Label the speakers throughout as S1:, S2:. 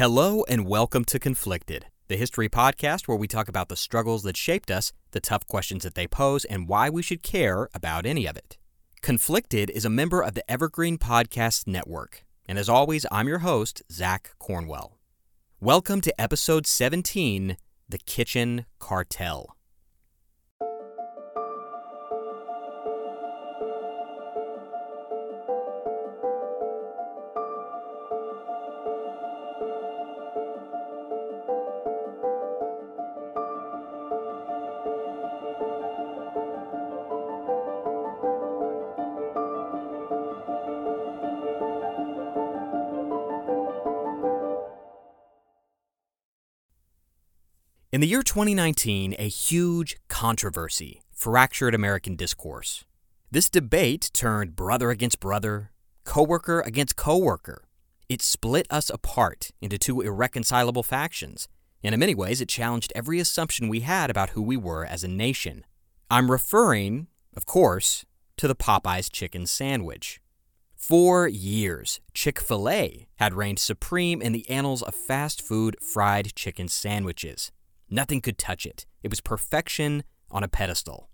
S1: Hello and welcome to Conflicted, the history podcast where we talk about the struggles that shaped us, the tough questions that they pose, and why we should care about any of it. Conflicted is a member of the Evergreen Podcast Network. And as always, I'm your host, Zach Cornwell. Welcome to episode 17 The Kitchen Cartel. In the year 2019, a huge controversy fractured American discourse. This debate turned brother against brother, coworker against coworker. It split us apart into two irreconcilable factions, and in many ways, it challenged every assumption we had about who we were as a nation. I'm referring, of course, to the Popeyes chicken sandwich. For years, Chick fil A had reigned supreme in the annals of fast food fried chicken sandwiches. Nothing could touch it. It was perfection on a pedestal.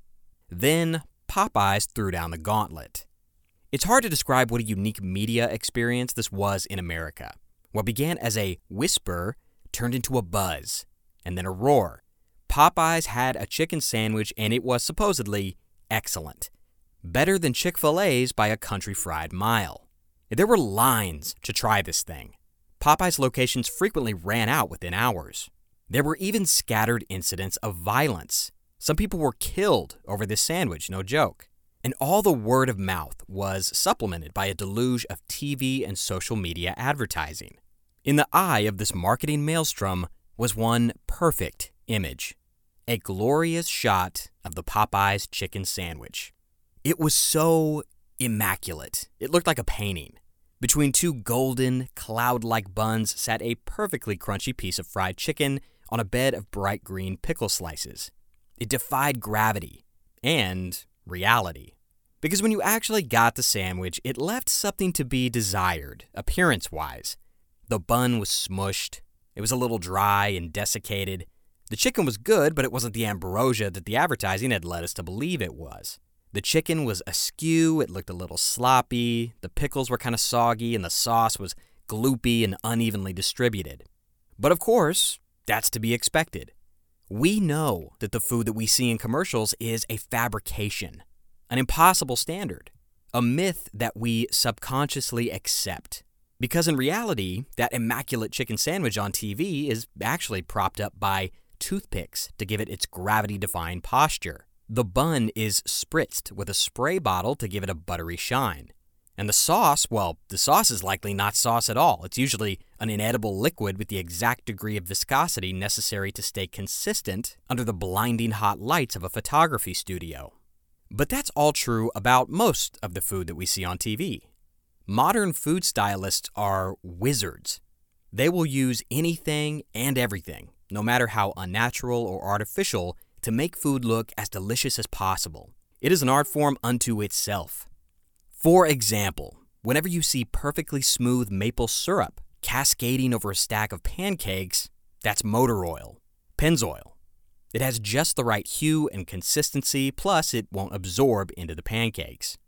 S1: Then Popeyes threw down the gauntlet. It's hard to describe what a unique media experience this was in America. What began as a whisper turned into a buzz, and then a roar. Popeyes had a chicken sandwich, and it was supposedly excellent. Better than Chick fil A's by a country fried mile. There were lines to try this thing. Popeyes locations frequently ran out within hours. There were even scattered incidents of violence. Some people were killed over this sandwich, no joke. And all the word of mouth was supplemented by a deluge of TV and social media advertising. In the eye of this marketing maelstrom was one perfect image a glorious shot of the Popeyes chicken sandwich. It was so immaculate, it looked like a painting. Between two golden, cloud like buns sat a perfectly crunchy piece of fried chicken on a bed of bright green pickle slices. It defied gravity and reality. Because when you actually got the sandwich, it left something to be desired, appearance wise. The bun was smushed, it was a little dry and desiccated. The chicken was good, but it wasn't the ambrosia that the advertising had led us to believe it was. The chicken was askew, it looked a little sloppy, the pickles were kind of soggy, and the sauce was gloopy and unevenly distributed. But of course, that's to be expected. We know that the food that we see in commercials is a fabrication, an impossible standard, a myth that we subconsciously accept. Because in reality, that immaculate chicken sandwich on TV is actually propped up by toothpicks to give it its gravity defying posture. The bun is spritzed with a spray bottle to give it a buttery shine. And the sauce, well, the sauce is likely not sauce at all. It's usually an inedible liquid with the exact degree of viscosity necessary to stay consistent under the blinding hot lights of a photography studio. But that's all true about most of the food that we see on TV. Modern food stylists are wizards. They will use anything and everything, no matter how unnatural or artificial, to make food look as delicious as possible. It is an art form unto itself. For example, whenever you see perfectly smooth maple syrup cascading over a stack of pancakes, that's motor oil, Pennzoil. It has just the right hue and consistency, plus it won't absorb into the pancakes.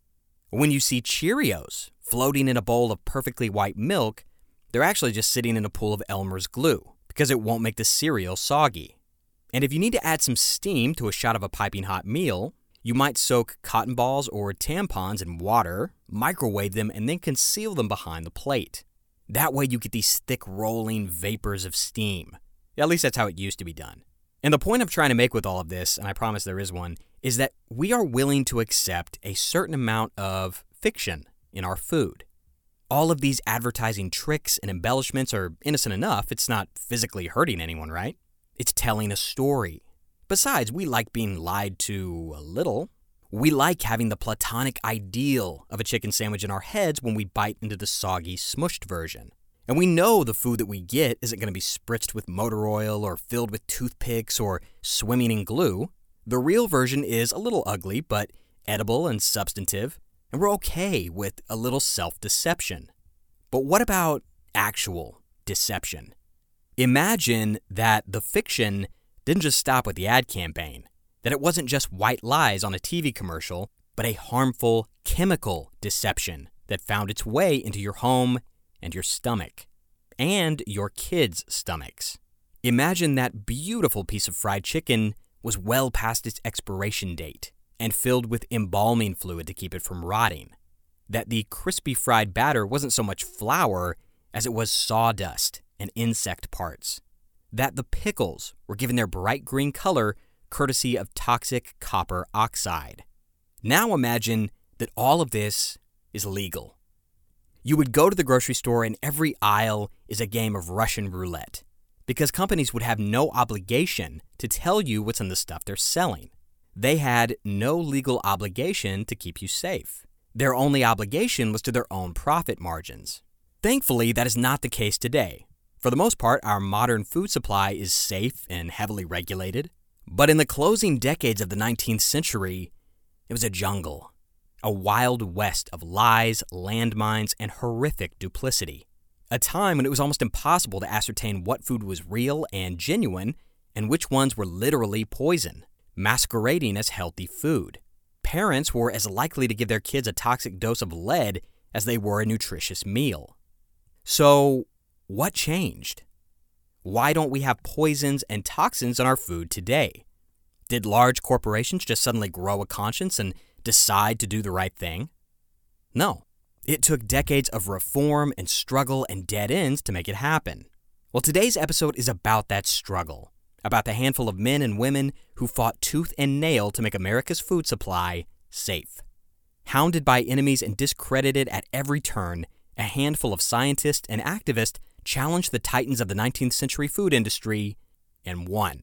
S1: When you see Cheerios floating in a bowl of perfectly white milk, they're actually just sitting in a pool of Elmer's glue because it won't make the cereal soggy. And if you need to add some steam to a shot of a piping hot meal, you might soak cotton balls or tampons in water, microwave them, and then conceal them behind the plate. That way, you get these thick rolling vapors of steam. At least that's how it used to be done. And the point I'm trying to make with all of this, and I promise there is one, is that we are willing to accept a certain amount of fiction in our food. All of these advertising tricks and embellishments are innocent enough. It's not physically hurting anyone, right? It's telling a story. Besides, we like being lied to a little. We like having the platonic ideal of a chicken sandwich in our heads when we bite into the soggy, smushed version. And we know the food that we get isn't going to be spritzed with motor oil or filled with toothpicks or swimming in glue. The real version is a little ugly, but edible and substantive, and we're okay with a little self deception. But what about actual deception? Imagine that the fiction didn't just stop with the ad campaign, that it wasn't just white lies on a TV commercial, but a harmful chemical deception that found its way into your home and your stomach, and your kids' stomachs. Imagine that beautiful piece of fried chicken was well past its expiration date and filled with embalming fluid to keep it from rotting. That the crispy fried batter wasn't so much flour as it was sawdust and insect parts. That the pickles were given their bright green color courtesy of toxic copper oxide. Now imagine that all of this is legal. You would go to the grocery store and every aisle is a game of Russian roulette because companies would have no obligation to tell you what's in the stuff they're selling. They had no legal obligation to keep you safe. Their only obligation was to their own profit margins. Thankfully, that is not the case today. For the most part, our modern food supply is safe and heavily regulated. But in the closing decades of the 19th century, it was a jungle, a wild west of lies, landmines, and horrific duplicity. A time when it was almost impossible to ascertain what food was real and genuine and which ones were literally poison, masquerading as healthy food. Parents were as likely to give their kids a toxic dose of lead as they were a nutritious meal. So, what changed? Why don't we have poisons and toxins in our food today? Did large corporations just suddenly grow a conscience and decide to do the right thing? No. It took decades of reform and struggle and dead ends to make it happen. Well, today's episode is about that struggle, about the handful of men and women who fought tooth and nail to make America's food supply safe. Hounded by enemies and discredited at every turn, a handful of scientists and activists challenged the titans of the 19th century food industry and won.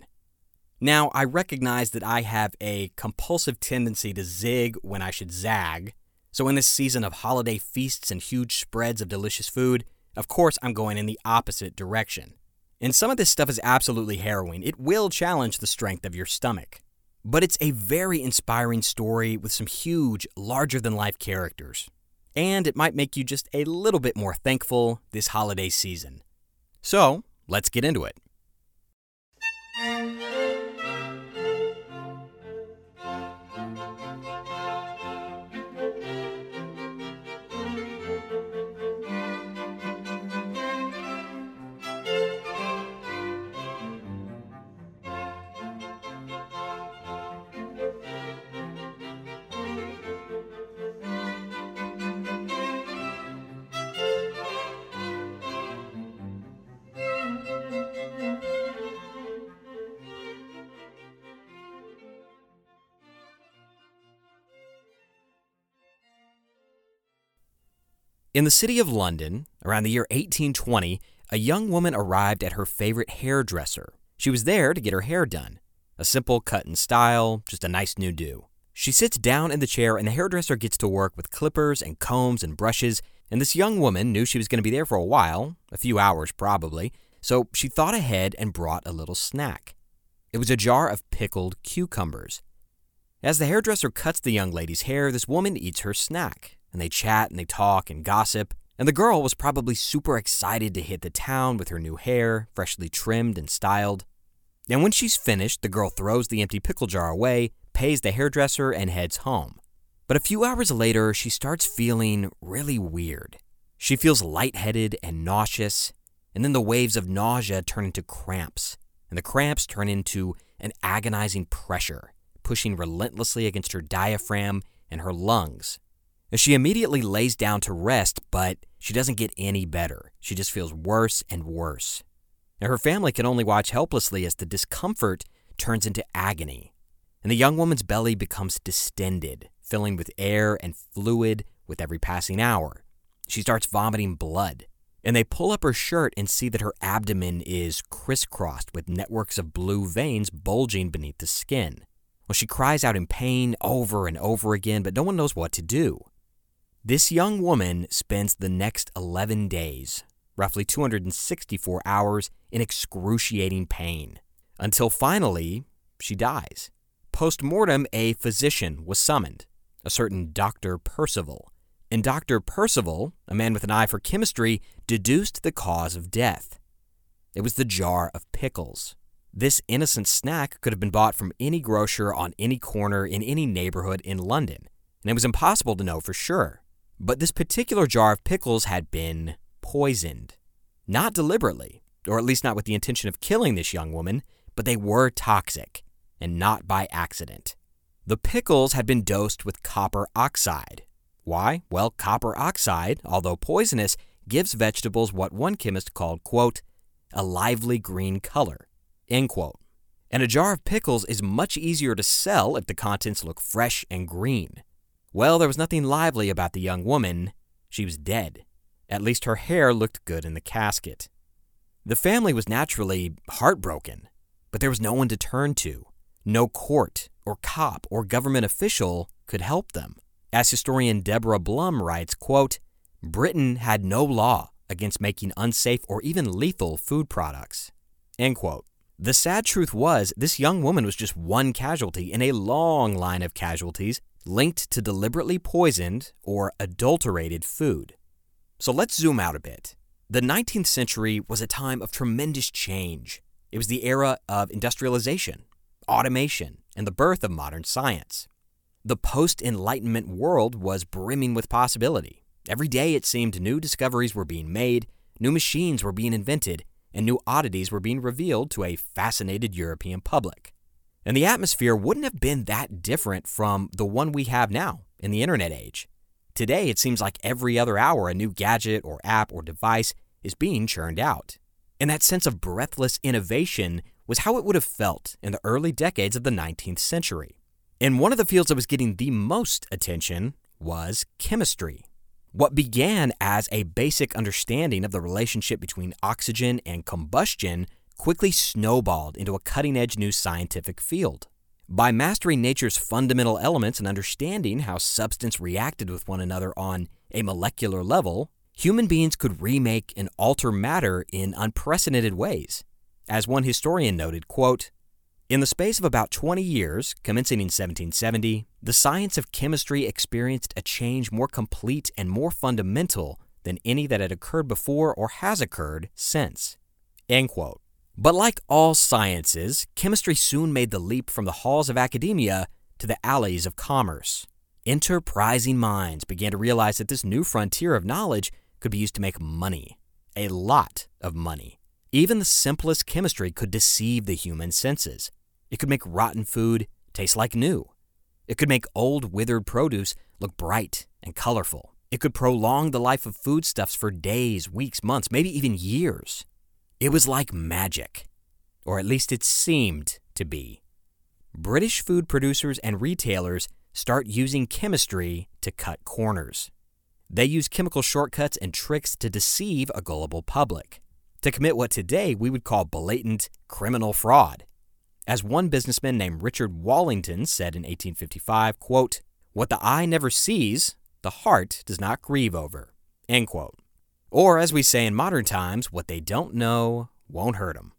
S1: Now, I recognize that I have a compulsive tendency to zig when I should zag. So, in this season of holiday feasts and huge spreads of delicious food, of course, I'm going in the opposite direction. And some of this stuff is absolutely harrowing. It will challenge the strength of your stomach. But it's a very inspiring story with some huge, larger than life characters. And it might make you just a little bit more thankful this holiday season. So, let's get into it. In the city of London, around the year 1820, a young woman arrived at her favorite hairdresser. She was there to get her hair done. A simple cut and style, just a nice new do. She sits down in the chair, and the hairdresser gets to work with clippers and combs and brushes. And this young woman knew she was going to be there for a while, a few hours probably, so she thought ahead and brought a little snack. It was a jar of pickled cucumbers. As the hairdresser cuts the young lady's hair, this woman eats her snack and they chat and they talk and gossip. And the girl was probably super excited to hit the town with her new hair, freshly trimmed and styled. And when she's finished, the girl throws the empty pickle jar away, pays the hairdresser, and heads home. But a few hours later, she starts feeling really weird. She feels lightheaded and nauseous, and then the waves of nausea turn into cramps, and the cramps turn into an agonizing pressure, pushing relentlessly against her diaphragm and her lungs she immediately lays down to rest, but she doesn't get any better. She just feels worse and worse. Now, her family can only watch helplessly as the discomfort turns into agony, and the young woman's belly becomes distended, filling with air and fluid with every passing hour. She starts vomiting blood. And they pull up her shirt and see that her abdomen is crisscrossed with networks of blue veins bulging beneath the skin. Well, she cries out in pain over and over again, but no one knows what to do. This young woman spends the next 11 days, roughly 264 hours, in excruciating pain, until finally she dies. Post mortem, a physician was summoned, a certain Dr. Percival. And Dr. Percival, a man with an eye for chemistry, deduced the cause of death. It was the jar of pickles. This innocent snack could have been bought from any grocer on any corner in any neighborhood in London, and it was impossible to know for sure. But this particular jar of pickles had been poisoned. Not deliberately, or at least not with the intention of killing this young woman, but they were toxic, and not by accident. The pickles had been dosed with copper oxide. Why? Well, copper oxide, although poisonous, gives vegetables what one chemist called, quote, a lively green color. End quote. And a jar of pickles is much easier to sell if the contents look fresh and green. Well, there was nothing lively about the young woman. She was dead. At least her hair looked good in the casket. The family was naturally heartbroken, but there was no one to turn to. No court or cop or government official could help them. As historian Deborah Blum writes, quote, Britain had no law against making unsafe or even lethal food products. End quote. The sad truth was, this young woman was just one casualty in a long line of casualties linked to deliberately poisoned or adulterated food. So let's zoom out a bit. The 19th century was a time of tremendous change. It was the era of industrialization, automation, and the birth of modern science. The post Enlightenment world was brimming with possibility. Every day it seemed new discoveries were being made, new machines were being invented, and new oddities were being revealed to a fascinated European public. And the atmosphere wouldn't have been that different from the one we have now in the internet age. Today, it seems like every other hour a new gadget or app or device is being churned out. And that sense of breathless innovation was how it would have felt in the early decades of the 19th century. And one of the fields that was getting the most attention was chemistry. What began as a basic understanding of the relationship between oxygen and combustion quickly snowballed into a cutting edge new scientific field. By mastering nature's fundamental elements and understanding how substance reacted with one another on a molecular level, human beings could remake and alter matter in unprecedented ways. As one historian noted, quote, in the space of about 20 years, commencing in 1770, the science of chemistry experienced a change more complete and more fundamental than any that had occurred before or has occurred since. End quote. But like all sciences, chemistry soon made the leap from the halls of academia to the alleys of commerce. Enterprising minds began to realize that this new frontier of knowledge could be used to make money. A lot of money. Even the simplest chemistry could deceive the human senses. It could make rotten food taste like new. It could make old, withered produce look bright and colorful. It could prolong the life of foodstuffs for days, weeks, months, maybe even years. It was like magic, or at least it seemed to be. British food producers and retailers start using chemistry to cut corners. They use chemical shortcuts and tricks to deceive a gullible public to commit what today we would call blatant criminal fraud. As one businessman named Richard Wallington said in 1855, quote, What the eye never sees, the heart does not grieve over. End quote. Or, as we say in modern times, what they don't know won't hurt them.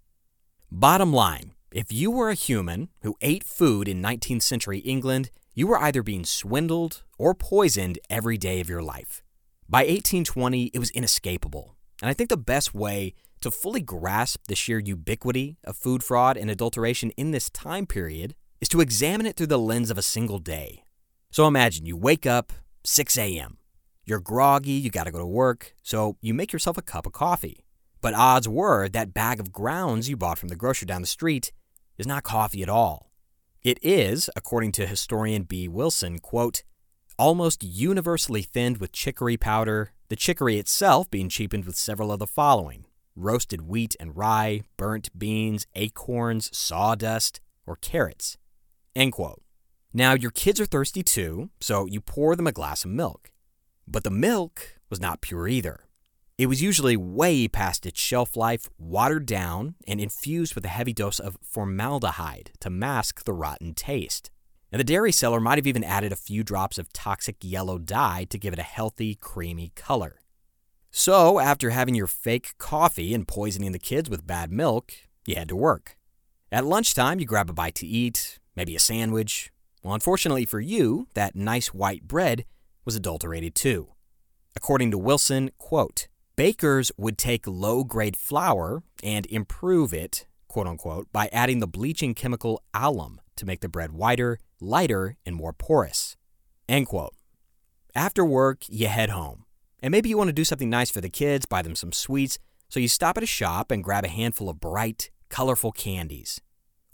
S1: Bottom line if you were a human who ate food in 19th century England, you were either being swindled or poisoned every day of your life. By 1820, it was inescapable. And I think the best way to fully grasp the sheer ubiquity of food fraud and adulteration in this time period is to examine it through the lens of a single day. So imagine you wake up 6 a.m. You're groggy, you got to go to work, so you make yourself a cup of coffee. But odds were that bag of grounds you bought from the grocer down the street is not coffee at all. It is, according to historian Bee Wilson, quote, almost universally thinned with chicory powder, the chicory itself being cheapened with several of the following roasted wheat and rye, burnt beans, acorns, sawdust, or carrots. End quote. Now, your kids are thirsty too, so you pour them a glass of milk. But the milk was not pure either. It was usually way past its shelf life, watered down, and infused with a heavy dose of formaldehyde to mask the rotten taste. And the dairy seller might have even added a few drops of toxic yellow dye to give it a healthy, creamy color. So, after having your fake coffee and poisoning the kids with bad milk, you had to work. At lunchtime, you grab a bite to eat, maybe a sandwich. Well, unfortunately for you, that nice white bread was adulterated too. According to Wilson, quote, Bakers would take low grade flour and improve it, quote unquote, by adding the bleaching chemical alum to make the bread whiter, lighter, and more porous. End quote. After work, you head home. And maybe you want to do something nice for the kids, buy them some sweets, so you stop at a shop and grab a handful of bright, colorful candies.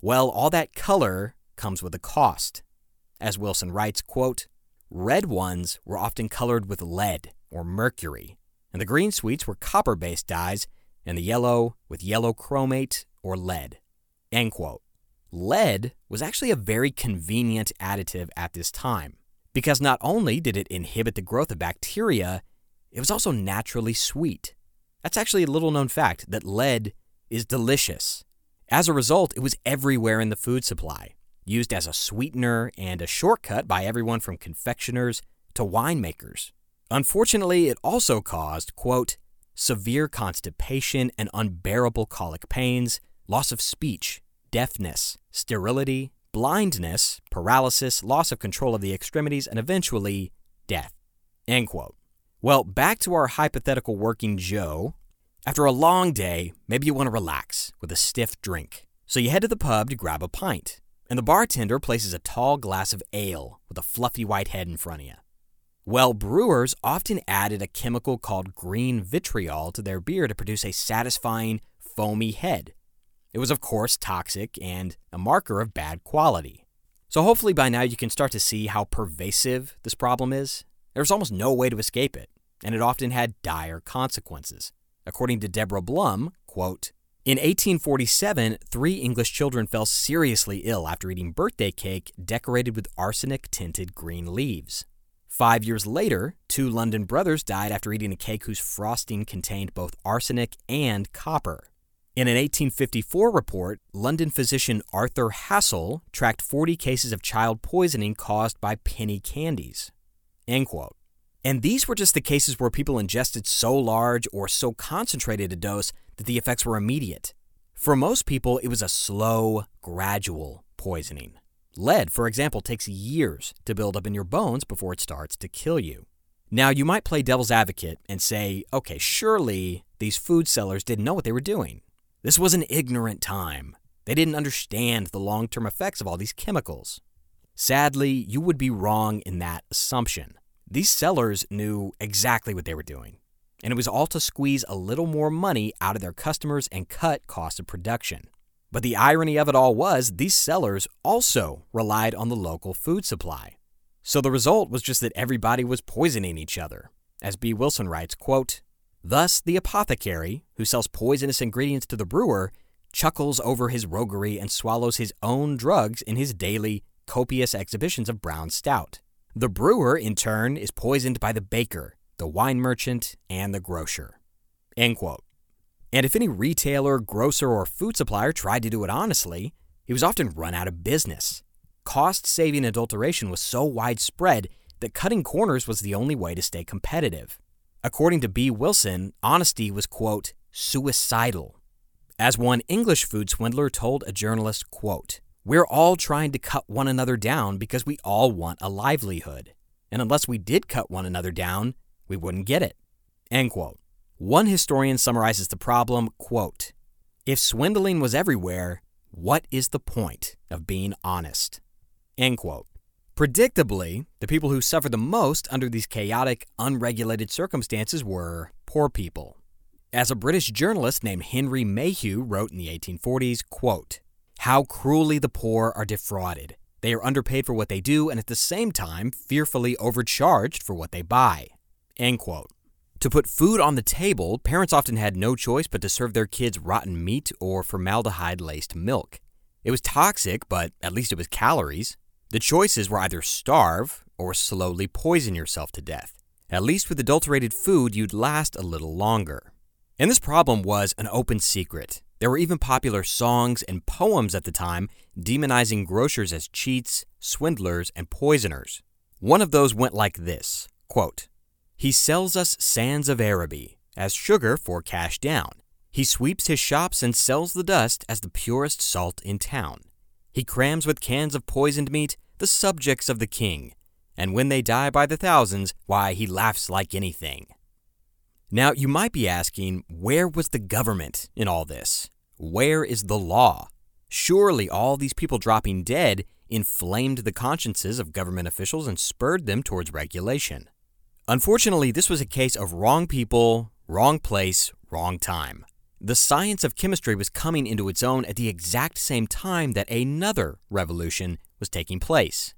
S1: Well, all that color comes with a cost. As Wilson writes, quote, red ones were often colored with lead or mercury, and the green sweets were copper based dyes, and the yellow with yellow chromate or lead. End quote. Lead was actually a very convenient additive at this time, because not only did it inhibit the growth of bacteria, it was also naturally sweet. That's actually a little known fact that lead is delicious. As a result, it was everywhere in the food supply, used as a sweetener and a shortcut by everyone from confectioners to winemakers. Unfortunately, it also caused, quote, severe constipation and unbearable colic pains, loss of speech, deafness, sterility, blindness, paralysis, loss of control of the extremities, and eventually death. End quote. Well, back to our hypothetical working Joe. After a long day, maybe you want to relax with a stiff drink. So you head to the pub to grab a pint, and the bartender places a tall glass of ale with a fluffy white head in front of you. Well, brewers often added a chemical called green vitriol to their beer to produce a satisfying, foamy head. It was, of course, toxic and a marker of bad quality. So, hopefully, by now you can start to see how pervasive this problem is. There's almost no way to escape it, and it often had dire consequences. According to Deborah Blum, quote, in 1847, three English children fell seriously ill after eating birthday cake decorated with arsenic tinted green leaves. Five years later, two London brothers died after eating a cake whose frosting contained both arsenic and copper. In an 1854 report, London physician Arthur Hassall tracked 40 cases of child poisoning caused by penny candies. End quote. And these were just the cases where people ingested so large or so concentrated a dose that the effects were immediate. For most people, it was a slow, gradual poisoning. Lead, for example, takes years to build up in your bones before it starts to kill you. Now, you might play devil's advocate and say, okay, surely these food sellers didn't know what they were doing. This was an ignorant time. They didn't understand the long term effects of all these chemicals. Sadly, you would be wrong in that assumption. These sellers knew exactly what they were doing, and it was all to squeeze a little more money out of their customers and cut costs of production. But the irony of it all was these sellers also relied on the local food supply. So the result was just that everybody was poisoning each other. As Bee Wilson writes, quote, Thus the apothecary, who sells poisonous ingredients to the brewer, chuckles over his roguery and swallows his own drugs in his daily, copious exhibitions of brown stout. The brewer, in turn, is poisoned by the baker, the wine merchant, and the grocer. End quote. And if any retailer, grocer, or food supplier tried to do it honestly, he was often run out of business. Cost saving adulteration was so widespread that cutting corners was the only way to stay competitive. According to Bee Wilson, honesty was, quote, suicidal. As one English food swindler told a journalist, quote, We're all trying to cut one another down because we all want a livelihood. And unless we did cut one another down, we wouldn't get it. End quote. One historian summarizes the problem, quote, If swindling was everywhere, what is the point of being honest? End quote. Predictably, the people who suffered the most under these chaotic, unregulated circumstances were poor people. As a British journalist named Henry Mayhew wrote in the 1840s, quote, How cruelly the poor are defrauded. They are underpaid for what they do and at the same time fearfully overcharged for what they buy. End quote. To put food on the table, parents often had no choice but to serve their kids rotten meat or formaldehyde laced milk. It was toxic, but at least it was calories. The choices were either starve or slowly poison yourself to death. At least with adulterated food, you'd last a little longer. And this problem was an open secret. There were even popular songs and poems at the time demonizing grocers as cheats, swindlers, and poisoners. One of those went like this quote, He sells us sands of Araby as sugar for cash down. He sweeps his shops and sells the dust as the purest salt in town. He crams with cans of poisoned meat the subjects of the king, and when they die by the thousands, why, he laughs like anything. Now, you might be asking, where was the government in all this? Where is the law? Surely all these people dropping dead inflamed the consciences of government officials and spurred them towards regulation. Unfortunately, this was a case of wrong people, wrong place, wrong time. The science of chemistry was coming into its own at the exact same time that another revolution was taking place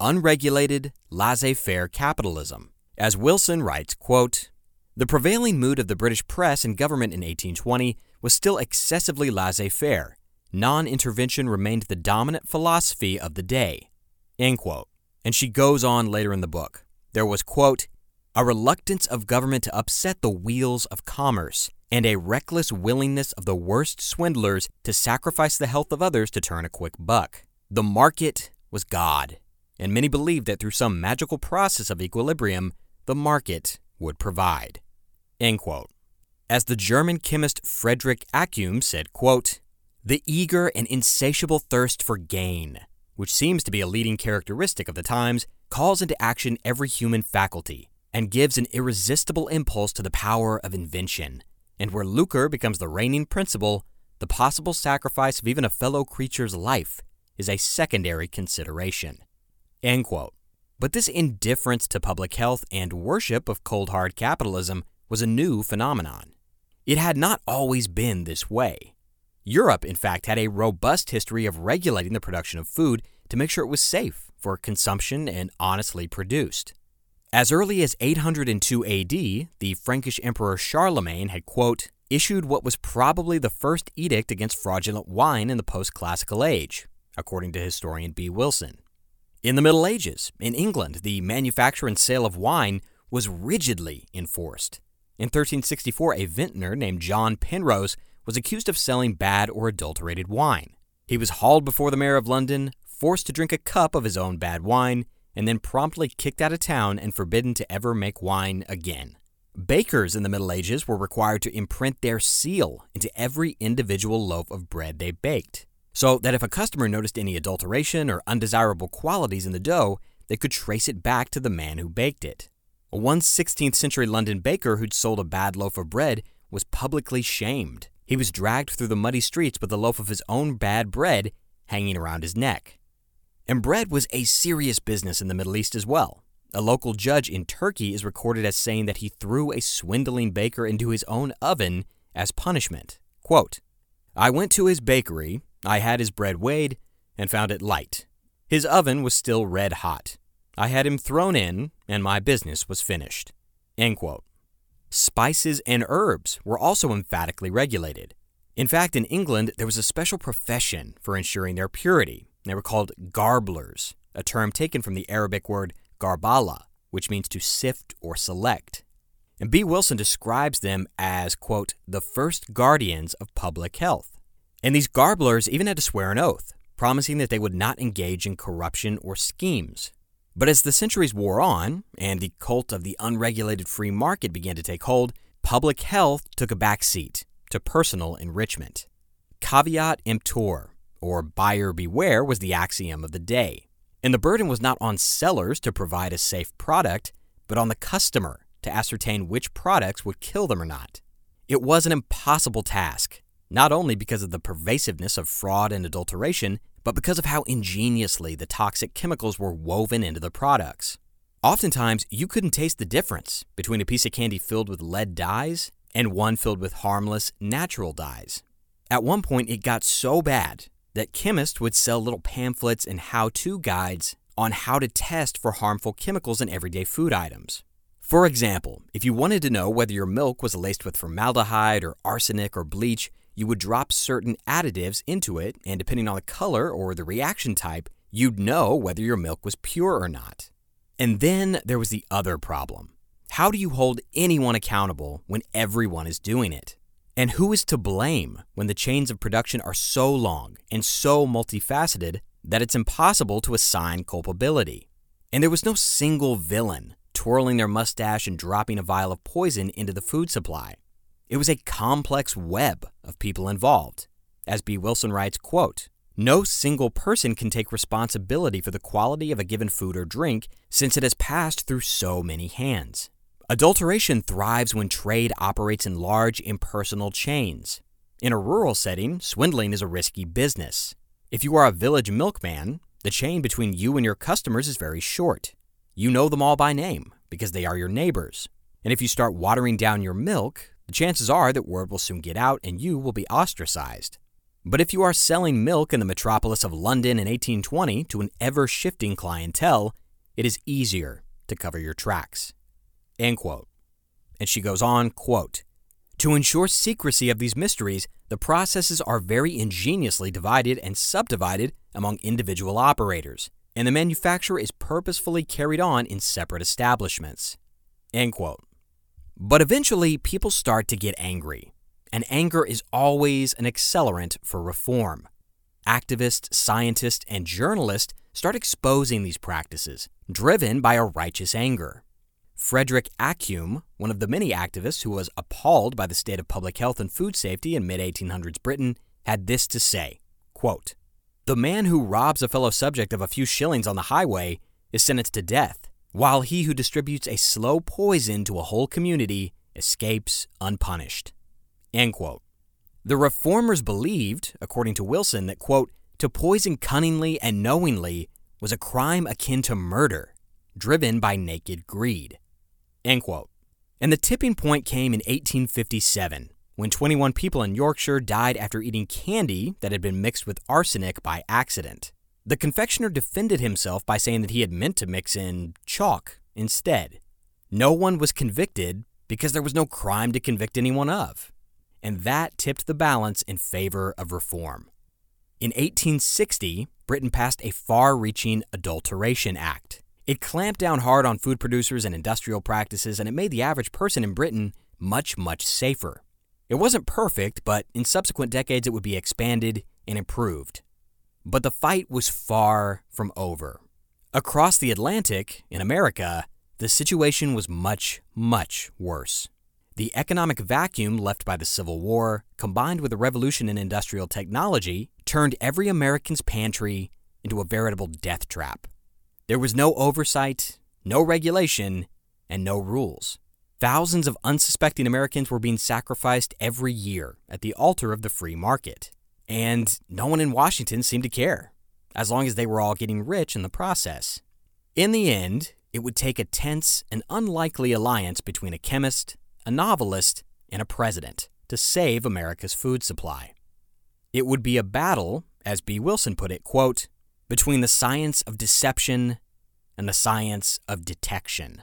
S1: unregulated, laissez faire capitalism. As Wilson writes, quote, the prevailing mood of the British press and government in 1820 was still excessively laissez faire. Non intervention remained the dominant philosophy of the day. End quote. And she goes on later in the book. There was, quote, a reluctance of government to upset the wheels of commerce, and a reckless willingness of the worst swindlers to sacrifice the health of others to turn a quick buck. The market was God, and many believed that through some magical process of equilibrium, the market would provide. End quote. As the German chemist Friedrich Accum said, quote, the eager and insatiable thirst for gain, which seems to be a leading characteristic of the times, calls into action every human faculty and gives an irresistible impulse to the power of invention. And where lucre becomes the reigning principle, the possible sacrifice of even a fellow creature's life is a secondary consideration. End quote. But this indifference to public health and worship of cold hard capitalism was a new phenomenon. It had not always been this way. Europe, in fact, had a robust history of regulating the production of food to make sure it was safe for consumption and honestly produced. As early as 802 AD, the Frankish Emperor Charlemagne had, quote, issued what was probably the first edict against fraudulent wine in the post classical age, according to historian Bee Wilson. In the Middle Ages, in England, the manufacture and sale of wine was rigidly enforced. In 1364, a vintner named John Penrose was accused of selling bad or adulterated wine. He was hauled before the mayor of London, forced to drink a cup of his own bad wine, and then promptly kicked out of town and forbidden to ever make wine again. Bakers in the Middle Ages were required to imprint their seal into every individual loaf of bread they baked, so that if a customer noticed any adulteration or undesirable qualities in the dough, they could trace it back to the man who baked it. One 16th century London baker who'd sold a bad loaf of bread was publicly shamed. He was dragged through the muddy streets with a loaf of his own bad bread hanging around his neck. And bread was a serious business in the Middle East as well. A local judge in Turkey is recorded as saying that he threw a swindling baker into his own oven as punishment. Quote, I went to his bakery, I had his bread weighed, and found it light. His oven was still red hot. I had him thrown in, and my business was finished. Spices and herbs were also emphatically regulated. In fact, in England, there was a special profession for ensuring their purity. They were called garblers, a term taken from the Arabic word garbala, which means to sift or select. And Bee Wilson describes them as, quote, the first guardians of public health. And these garblers even had to swear an oath, promising that they would not engage in corruption or schemes. But as the centuries wore on and the cult of the unregulated free market began to take hold, public health took a back seat to personal enrichment. Caveat emptor, or buyer beware, was the axiom of the day. And the burden was not on sellers to provide a safe product, but on the customer to ascertain which products would kill them or not. It was an impossible task, not only because of the pervasiveness of fraud and adulteration, but because of how ingeniously the toxic chemicals were woven into the products. Oftentimes, you couldn't taste the difference between a piece of candy filled with lead dyes and one filled with harmless, natural dyes. At one point, it got so bad that chemists would sell little pamphlets and how to guides on how to test for harmful chemicals in everyday food items. For example, if you wanted to know whether your milk was laced with formaldehyde or arsenic or bleach, you would drop certain additives into it, and depending on the color or the reaction type, you'd know whether your milk was pure or not. And then there was the other problem. How do you hold anyone accountable when everyone is doing it? And who is to blame when the chains of production are so long and so multifaceted that it's impossible to assign culpability? And there was no single villain twirling their mustache and dropping a vial of poison into the food supply. It was a complex web of people involved. As Bee Wilson writes, quote, no single person can take responsibility for the quality of a given food or drink since it has passed through so many hands. Adulteration thrives when trade operates in large impersonal chains. In a rural setting, swindling is a risky business. If you are a village milkman, the chain between you and your customers is very short. You know them all by name because they are your neighbors. And if you start watering down your milk, the chances are that word will soon get out and you will be ostracized. But if you are selling milk in the metropolis of London in 1820 to an ever shifting clientele, it is easier to cover your tracks. End quote. And she goes on, quote, To ensure secrecy of these mysteries, the processes are very ingeniously divided and subdivided among individual operators, and the manufacture is purposefully carried on in separate establishments. End quote. But eventually, people start to get angry, and anger is always an accelerant for reform. Activists, scientists, and journalists start exposing these practices, driven by a righteous anger. Frederick Accum, one of the many activists who was appalled by the state of public health and food safety in mid 1800s Britain, had this to say quote, The man who robs a fellow subject of a few shillings on the highway is sentenced to death, while he who distributes a slow poison to a whole community escapes unpunished. The reformers believed, according to Wilson, that, quote, to poison cunningly and knowingly was a crime akin to murder, driven by naked greed. End quote. And the tipping point came in 1857 when 21 people in Yorkshire died after eating candy that had been mixed with arsenic by accident. The confectioner defended himself by saying that he had meant to mix in chalk instead. No one was convicted because there was no crime to convict anyone of. And that tipped the balance in favor of reform. In 1860, Britain passed a far reaching Adulteration Act. It clamped down hard on food producers and industrial practices, and it made the average person in Britain much, much safer. It wasn't perfect, but in subsequent decades it would be expanded and improved. But the fight was far from over. Across the Atlantic, in America, the situation was much, much worse. The economic vacuum left by the Civil War, combined with the revolution in industrial technology, turned every American's pantry into a veritable death trap. There was no oversight, no regulation, and no rules. Thousands of unsuspecting Americans were being sacrificed every year at the altar of the free market. And no one in Washington seemed to care, as long as they were all getting rich in the process. In the end, it would take a tense and unlikely alliance between a chemist, a novelist, and a president to save America's food supply. It would be a battle, as Bee Wilson put it, quote, between the science of deception and the science of detection.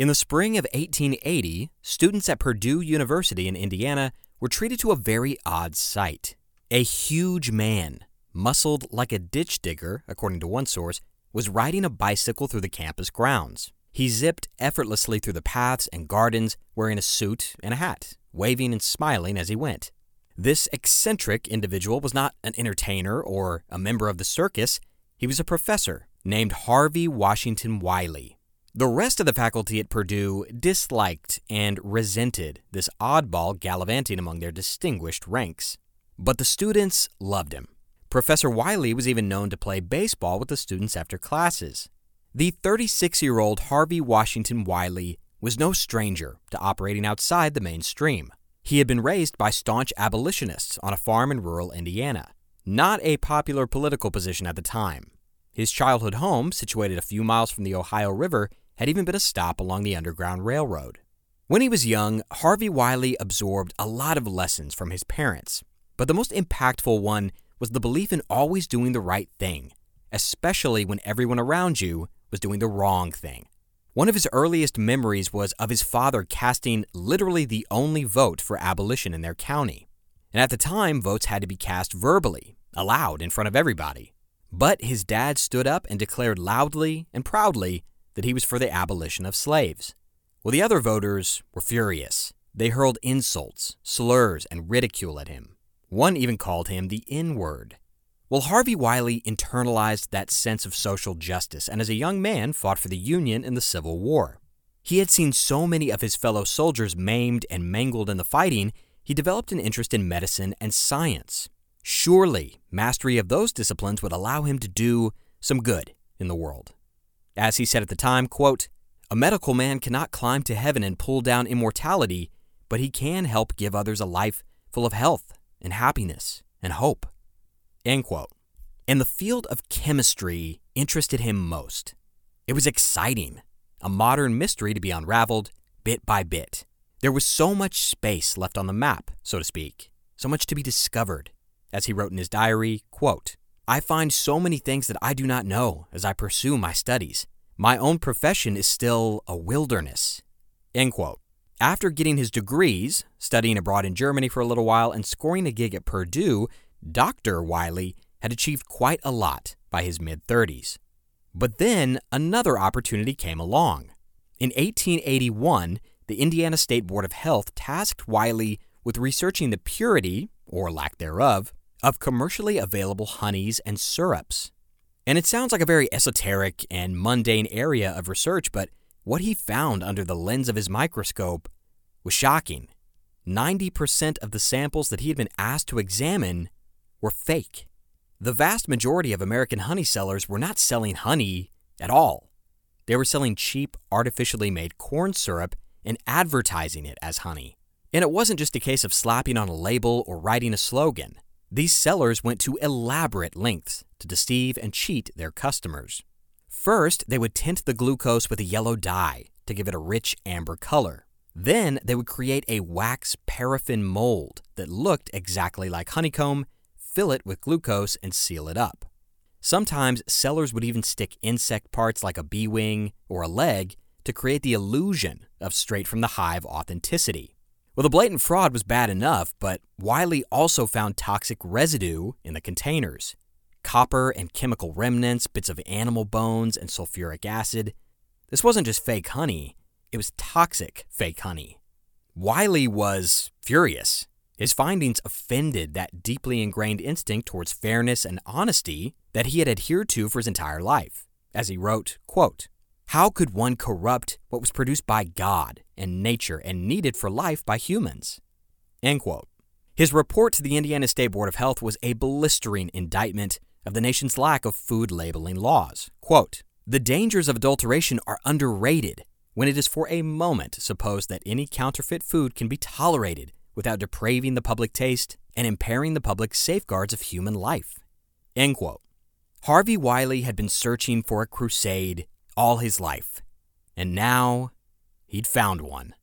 S1: In the spring of 1880, students at Purdue University in Indiana were treated to a very odd sight. A huge man, muscled like a ditch digger, according to one source, was riding a bicycle through the campus grounds. He zipped effortlessly through the paths and gardens wearing a suit and a hat, waving and smiling as he went. This eccentric individual was not an entertainer or a member of the circus. He was a professor named Harvey Washington Wiley The rest of the faculty at Purdue disliked and resented this oddball gallivanting among their distinguished ranks. But the students loved him. Professor Wiley was even known to play baseball with the students after classes. The 36 year old Harvey Washington Wiley was no stranger to operating outside the mainstream. He had been raised by staunch abolitionists on a farm in rural Indiana, not a popular political position at the time. His childhood home, situated a few miles from the Ohio River, had even been a stop along the Underground Railroad. When he was young, Harvey Wiley absorbed a lot of lessons from his parents, but the most impactful one was the belief in always doing the right thing, especially when everyone around you was doing the wrong thing. One of his earliest memories was of his father casting literally the only vote for abolition in their county. And at the time, votes had to be cast verbally, aloud in front of everybody. But his dad stood up and declared loudly and proudly that he was for the abolition of slaves. Well, the other voters were furious. They hurled insults, slurs, and ridicule at him. One even called him the N word. Well, Harvey Wiley internalized that sense of social justice and as a young man fought for the Union in the Civil War. He had seen so many of his fellow soldiers maimed and mangled in the fighting, he developed an interest in medicine and science. Surely, mastery of those disciplines would allow him to do some good in the world. As he said at the time, quote, A medical man cannot climb to heaven and pull down immortality, but he can help give others a life full of health and happiness and hope. End quote. And the field of chemistry interested him most. It was exciting, a modern mystery to be unraveled bit by bit. There was so much space left on the map, so to speak, so much to be discovered. As he wrote in his diary, quote, I find so many things that I do not know as I pursue my studies. My own profession is still a wilderness. End quote. After getting his degrees, studying abroad in Germany for a little while, and scoring a gig at Purdue, Dr. Wiley had achieved quite a lot by his mid 30s. But then another opportunity came along. In 1881, the Indiana State Board of Health tasked Wiley with researching the purity, or lack thereof, of commercially available honeys and syrups. And it sounds like a very esoteric and mundane area of research, but what he found under the lens of his microscope was shocking. 90% of the samples that he had been asked to examine were fake. The vast majority of American honey sellers were not selling honey at all. They were selling cheap, artificially made corn syrup and advertising it as honey. And it wasn't just a case of slapping on a label or writing a slogan. These sellers went to elaborate lengths to deceive and cheat their customers. First, they would tint the glucose with a yellow dye to give it a rich amber color. Then, they would create a wax paraffin mold that looked exactly like honeycomb, fill it with glucose, and seal it up. Sometimes, sellers would even stick insect parts like a bee wing or a leg to create the illusion of straight from the hive authenticity. Well, the blatant fraud was bad enough, but Wiley also found toxic residue in the containers copper and chemical remnants, bits of animal bones, and sulfuric acid. This wasn't just fake honey, it was toxic fake honey. Wiley was furious. His findings offended that deeply ingrained instinct towards fairness and honesty that he had adhered to for his entire life. As he wrote, quote, how could one corrupt what was produced by God and nature and needed for life by humans? End quote. His report to the Indiana State Board of Health was a blistering indictment of the nation's lack of food labeling laws. Quote, the dangers of adulteration are underrated when it is for a moment supposed that any counterfeit food can be tolerated without depraving the public taste and impairing the public safeguards of human life. Harvey Wiley had been searching for a crusade all his life, and now he'd found one.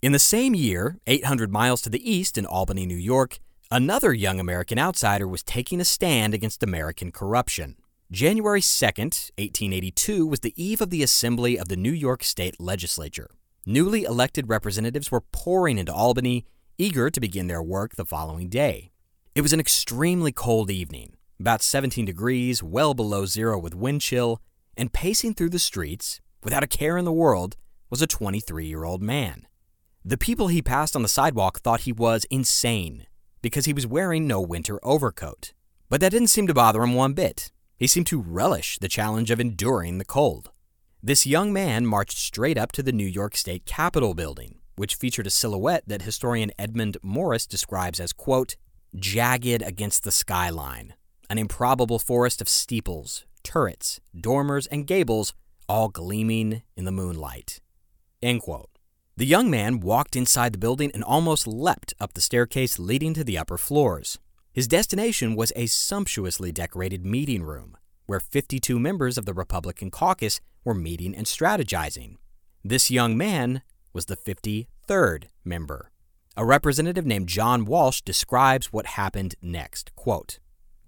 S1: In the same year, 800 miles to the east in Albany, New York, another young American outsider was taking a stand against American corruption. January 2, 1882, was the eve of the assembly of the New York State Legislature. Newly elected representatives were pouring into Albany, eager to begin their work the following day. It was an extremely cold evening, about 17 degrees, well below zero with wind chill, and pacing through the streets, without a care in the world, was a 23 year old man. The people he passed on the sidewalk thought he was insane because he was wearing no winter overcoat. But that didn't seem to bother him one bit. He seemed to relish the challenge of enduring the cold. This young man marched straight up to the New York State Capitol building, which featured a silhouette that historian Edmund Morris describes as, quote, jagged against the skyline, an improbable forest of steeples, turrets, dormers, and gables, all gleaming in the moonlight. The young man walked inside the building and almost leapt up the staircase leading to the upper floors. His destination was a sumptuously decorated meeting room, where 52 members of the Republican caucus were meeting and strategizing. This young man was the 53rd member. A representative named John Walsh describes what happened next. Quote,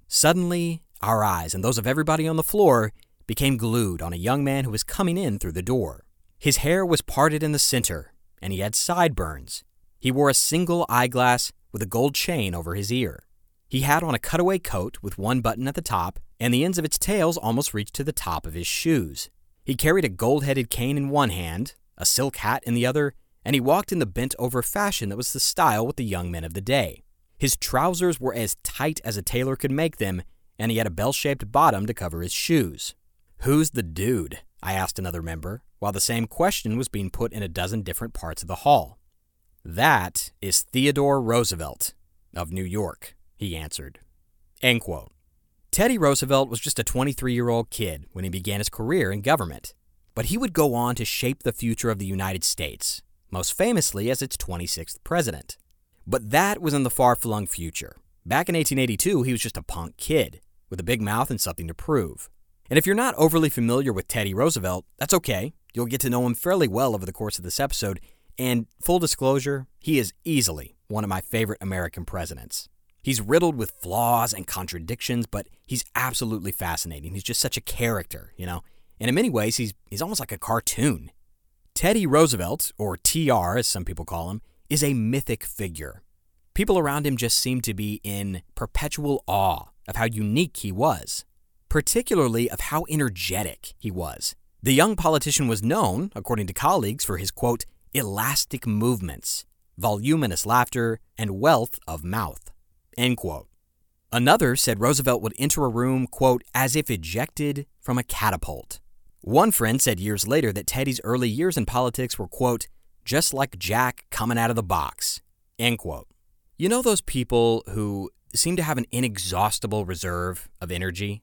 S1: Suddenly, our eyes and those of everybody on the floor became glued on a young man who was coming in through the door. His hair was parted in the center, and he had sideburns. He wore a single eyeglass with a gold chain over his ear. He had on a cutaway coat with one button at the top, and the ends of its tails almost reached to the top of his shoes. He carried a gold headed cane in one hand, a silk hat in the other, and he walked in the bent over fashion that was the style with the young men of the day. His trousers were as tight as a tailor could make them, and he had a bell shaped bottom to cover his shoes. Who's the dude? I asked another member, while the same question was being put in a dozen different parts of the hall. That is Theodore Roosevelt of New York, he answered. End quote. Teddy Roosevelt was just a 23 year old kid when he began his career in government, but he would go on to shape the future of the United States, most famously as its 26th president. But that was in the far flung future. Back in 1882, he was just a punk kid with a big mouth and something to prove. And if you're not overly familiar with Teddy Roosevelt, that's okay. You'll get to know him fairly well over the course of this episode. And full disclosure, he is easily one of my favorite American presidents. He's riddled with flaws and contradictions, but he's absolutely fascinating. He's just such a character, you know? And in many ways, he's, he's almost like a cartoon. Teddy Roosevelt, or TR as some people call him, is a mythic figure. People around him just seemed to be in perpetual awe of how unique he was particularly of how energetic he was. The young politician was known, according to colleagues, for his quote, elastic movements, voluminous laughter, and wealth of mouth. End quote. Another said Roosevelt would enter a room, quote, as if ejected from a catapult. One friend said years later that Teddy's early years in politics were, quote, just like Jack coming out of the box, end quote. You know those people who seem to have an inexhaustible reserve of energy?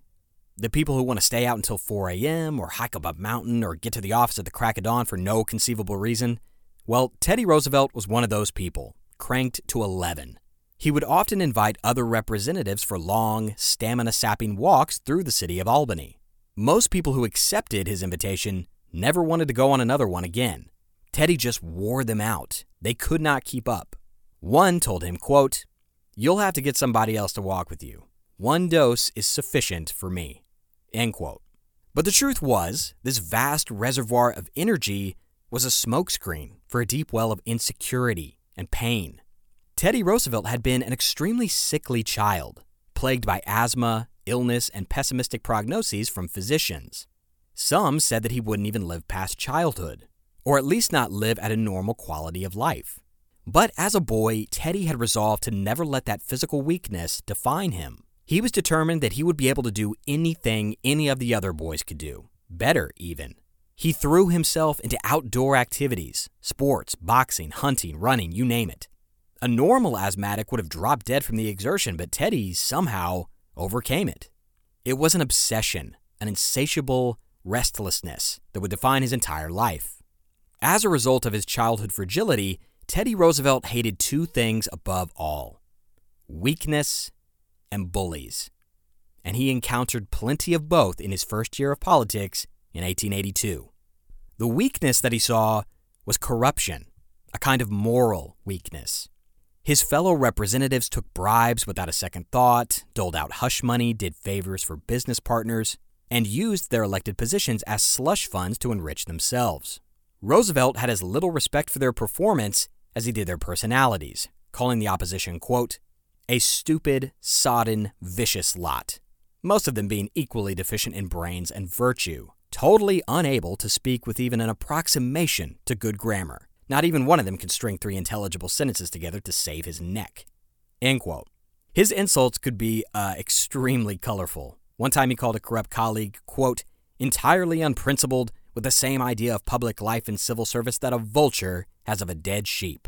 S1: The people who want to stay out until 4 a.m. or hike up a mountain or get to the office at the crack of dawn for no conceivable reason? Well, Teddy Roosevelt was one of those people, cranked to 11. He would often invite other representatives for long, stamina sapping walks through the city of Albany. Most people who accepted his invitation never wanted to go on another one again. Teddy just wore them out. They could not keep up. One told him, quote, You'll have to get somebody else to walk with you. One dose is sufficient for me. End quote. But the truth was, this vast reservoir of energy was a smokescreen for a deep well of insecurity and pain. Teddy Roosevelt had been an extremely sickly child, plagued by asthma, illness, and pessimistic prognoses from physicians. Some said that he wouldn't even live past childhood, or at least not live at a normal quality of life. But as a boy, Teddy had resolved to never let that physical weakness define him. He was determined that he would be able to do anything any of the other boys could do, better even. He threw himself into outdoor activities sports, boxing, hunting, running, you name it. A normal asthmatic would have dropped dead from the exertion, but Teddy somehow overcame it. It was an obsession, an insatiable restlessness that would define his entire life. As a result of his childhood fragility, Teddy Roosevelt hated two things above all weakness and bullies. And he encountered plenty of both in his first year of politics in 1882. The weakness that he saw was corruption, a kind of moral weakness. His fellow representatives took bribes without a second thought, doled out hush money, did favors for business partners, and used their elected positions as slush funds to enrich themselves. Roosevelt had as little respect for their performance as he did their personalities, calling the opposition, quote, a stupid, sodden, vicious lot, most of them being equally deficient in brains and virtue, totally unable to speak with even an approximation to good grammar. Not even one of them could string three intelligible sentences together to save his neck. End quote. His insults could be uh, extremely colorful. One time he called a corrupt colleague, quote, entirely unprincipled, with the same idea of public life and civil service that a vulture has of a dead sheep.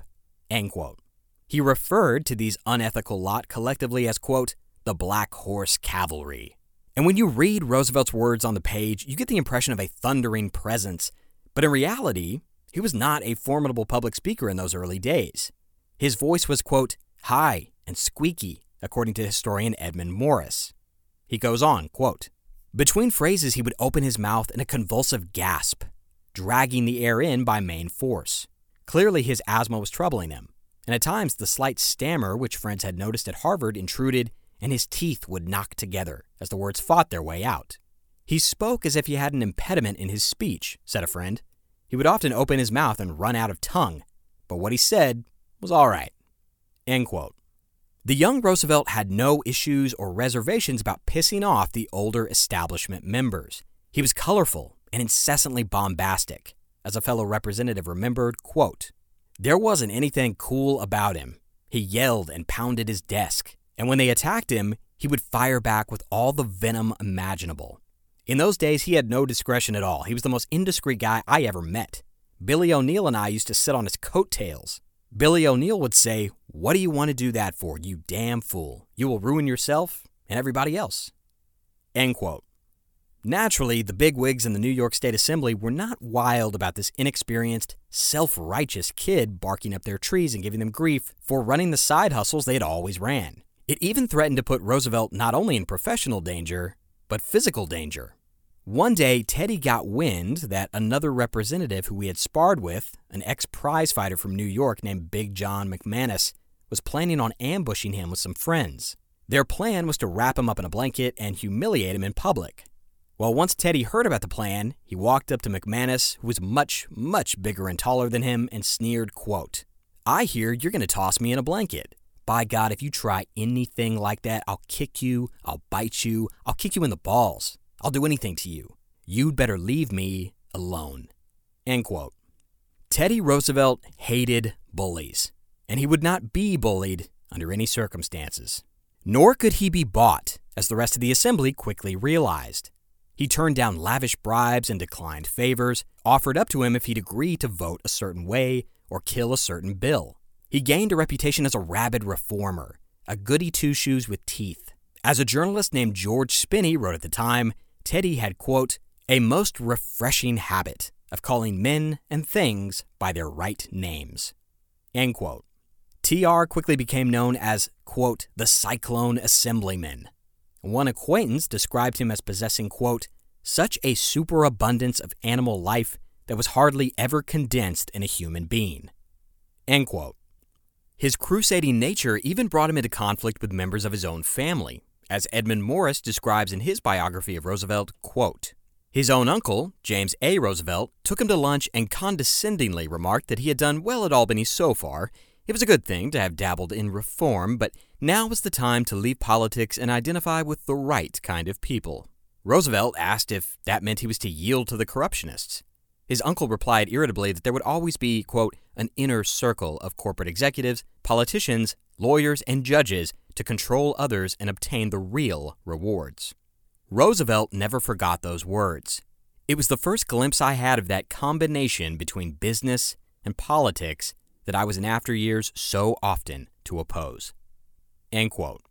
S1: End quote. He referred to these unethical lot collectively as, quote, the Black Horse Cavalry. And when you read Roosevelt's words on the page, you get the impression of a thundering presence. But in reality, he was not a formidable public speaker in those early days. His voice was, quote, high and squeaky, according to historian Edmund Morris. He goes on, quote, Between phrases, he would open his mouth in a convulsive gasp, dragging the air in by main force. Clearly, his asthma was troubling him, and at times the slight stammer which friends had noticed at Harvard intruded, and his teeth would knock together as the words fought their way out. He spoke as if he had an impediment in his speech, said a friend. He would often open his mouth and run out of tongue, but what he said was all right. End quote. The young Roosevelt had no issues or reservations about pissing off the older establishment members. He was colorful and incessantly bombastic. As a fellow representative remembered, quote, There wasn't anything cool about him. He yelled and pounded his desk, and when they attacked him, he would fire back with all the venom imaginable. In those days, he had no discretion at all. He was the most indiscreet guy I ever met. Billy O'Neill and I used to sit on his coattails. Billy O'Neill would say, What do you want to do that for, you damn fool? You will ruin yourself and everybody else. End quote. Naturally, the bigwigs in the New York State Assembly were not wild about this inexperienced, self righteous kid barking up their trees and giving them grief for running the side hustles they had always ran. It even threatened to put Roosevelt not only in professional danger, but physical danger. One day, Teddy got wind that another representative who he had sparred with, an ex prize fighter from New York named Big John McManus, was planning on ambushing him with some friends. Their plan was to wrap him up in a blanket and humiliate him in public. Well, once Teddy heard about the plan, he walked up to McManus, who was much, much bigger and taller than him, and sneered, quote, I hear you're going to toss me in a blanket. By God, if you try anything like that, I'll kick you, I'll bite you, I'll kick you in the balls. I'll do anything to you. You'd better leave me alone. End quote. Teddy Roosevelt hated bullies, and he would not be bullied under any circumstances. Nor could he be bought, as the rest of the assembly quickly realized. He turned down lavish bribes and declined favors offered up to him if he'd agree to vote a certain way or kill a certain bill. He gained a reputation as a rabid reformer, a goody two shoes with teeth. As a journalist named George Spinney wrote at the time, Teddy had, quote, a most refreshing habit of calling men and things by their right names. End quote. TR quickly became known as, quote, the Cyclone Assemblyman. One acquaintance described him as possessing, quote, such a superabundance of animal life that was hardly ever condensed in a human being. End quote. His crusading nature even brought him into conflict with members of his own family, as Edmund Morris describes in his biography of Roosevelt, quote, his own uncle, James A. Roosevelt, took him to lunch and condescendingly remarked that he had done well at Albany so far. It was a good thing to have dabbled in reform, but now was the time to leave politics and identify with the right kind of people. Roosevelt asked if that meant he was to yield to the corruptionists. His uncle replied irritably that there would always be, quote, an inner circle of corporate executives, politicians, lawyers, and judges to control others and obtain the real rewards. Roosevelt never forgot those words. It was the first glimpse I had of that combination between business and politics that I was in after years so often to oppose. End quote.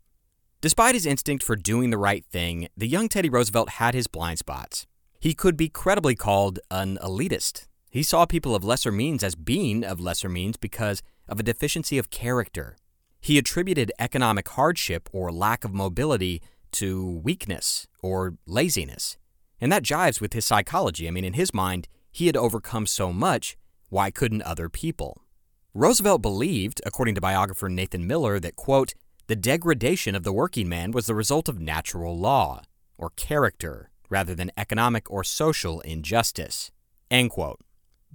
S1: Despite his instinct for doing the right thing, the young Teddy Roosevelt had his blind spots. He could be credibly called an elitist. He saw people of lesser means as being of lesser means because of a deficiency of character. He attributed economic hardship or lack of mobility to weakness or laziness. And that jives with his psychology. I mean, in his mind, he had overcome so much, why couldn't other people? Roosevelt believed, according to biographer Nathan Miller, that, quote, the degradation of the working man was the result of natural law, or character, rather than economic or social injustice. End quote.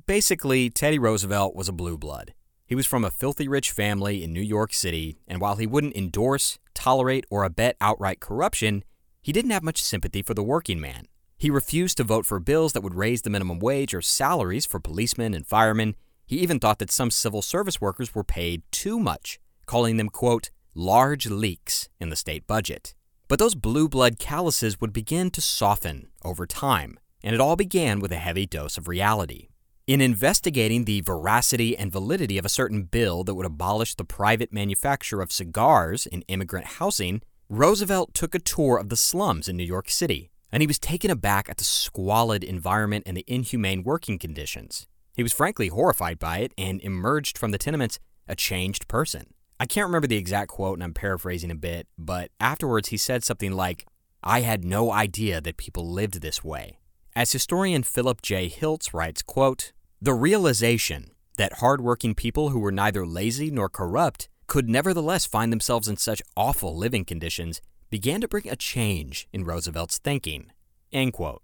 S1: Basically, Teddy Roosevelt was a blue blood. He was from a filthy rich family in New York City, and while he wouldn't endorse, tolerate, or abet outright corruption, he didn't have much sympathy for the working man. He refused to vote for bills that would raise the minimum wage or salaries for policemen and firemen. He even thought that some civil service workers were paid too much, calling them, quote, large leaks in the state budget. But those blue blood calluses would begin to soften over time and it all began with a heavy dose of reality. In investigating the veracity and validity of a certain bill that would abolish the private manufacture of cigars in immigrant housing, Roosevelt took a tour of the slums in New York City, and he was taken aback at the squalid environment and the inhumane working conditions. He was frankly horrified by it and emerged from the tenements a changed person. I can't remember the exact quote, and I'm paraphrasing a bit, but afterwards he said something like, I had no idea that people lived this way. As historian Philip J. Hilts writes, quote, The realization that hardworking people who were neither lazy nor corrupt could nevertheless find themselves in such awful living conditions began to bring a change in Roosevelt's thinking. End quote.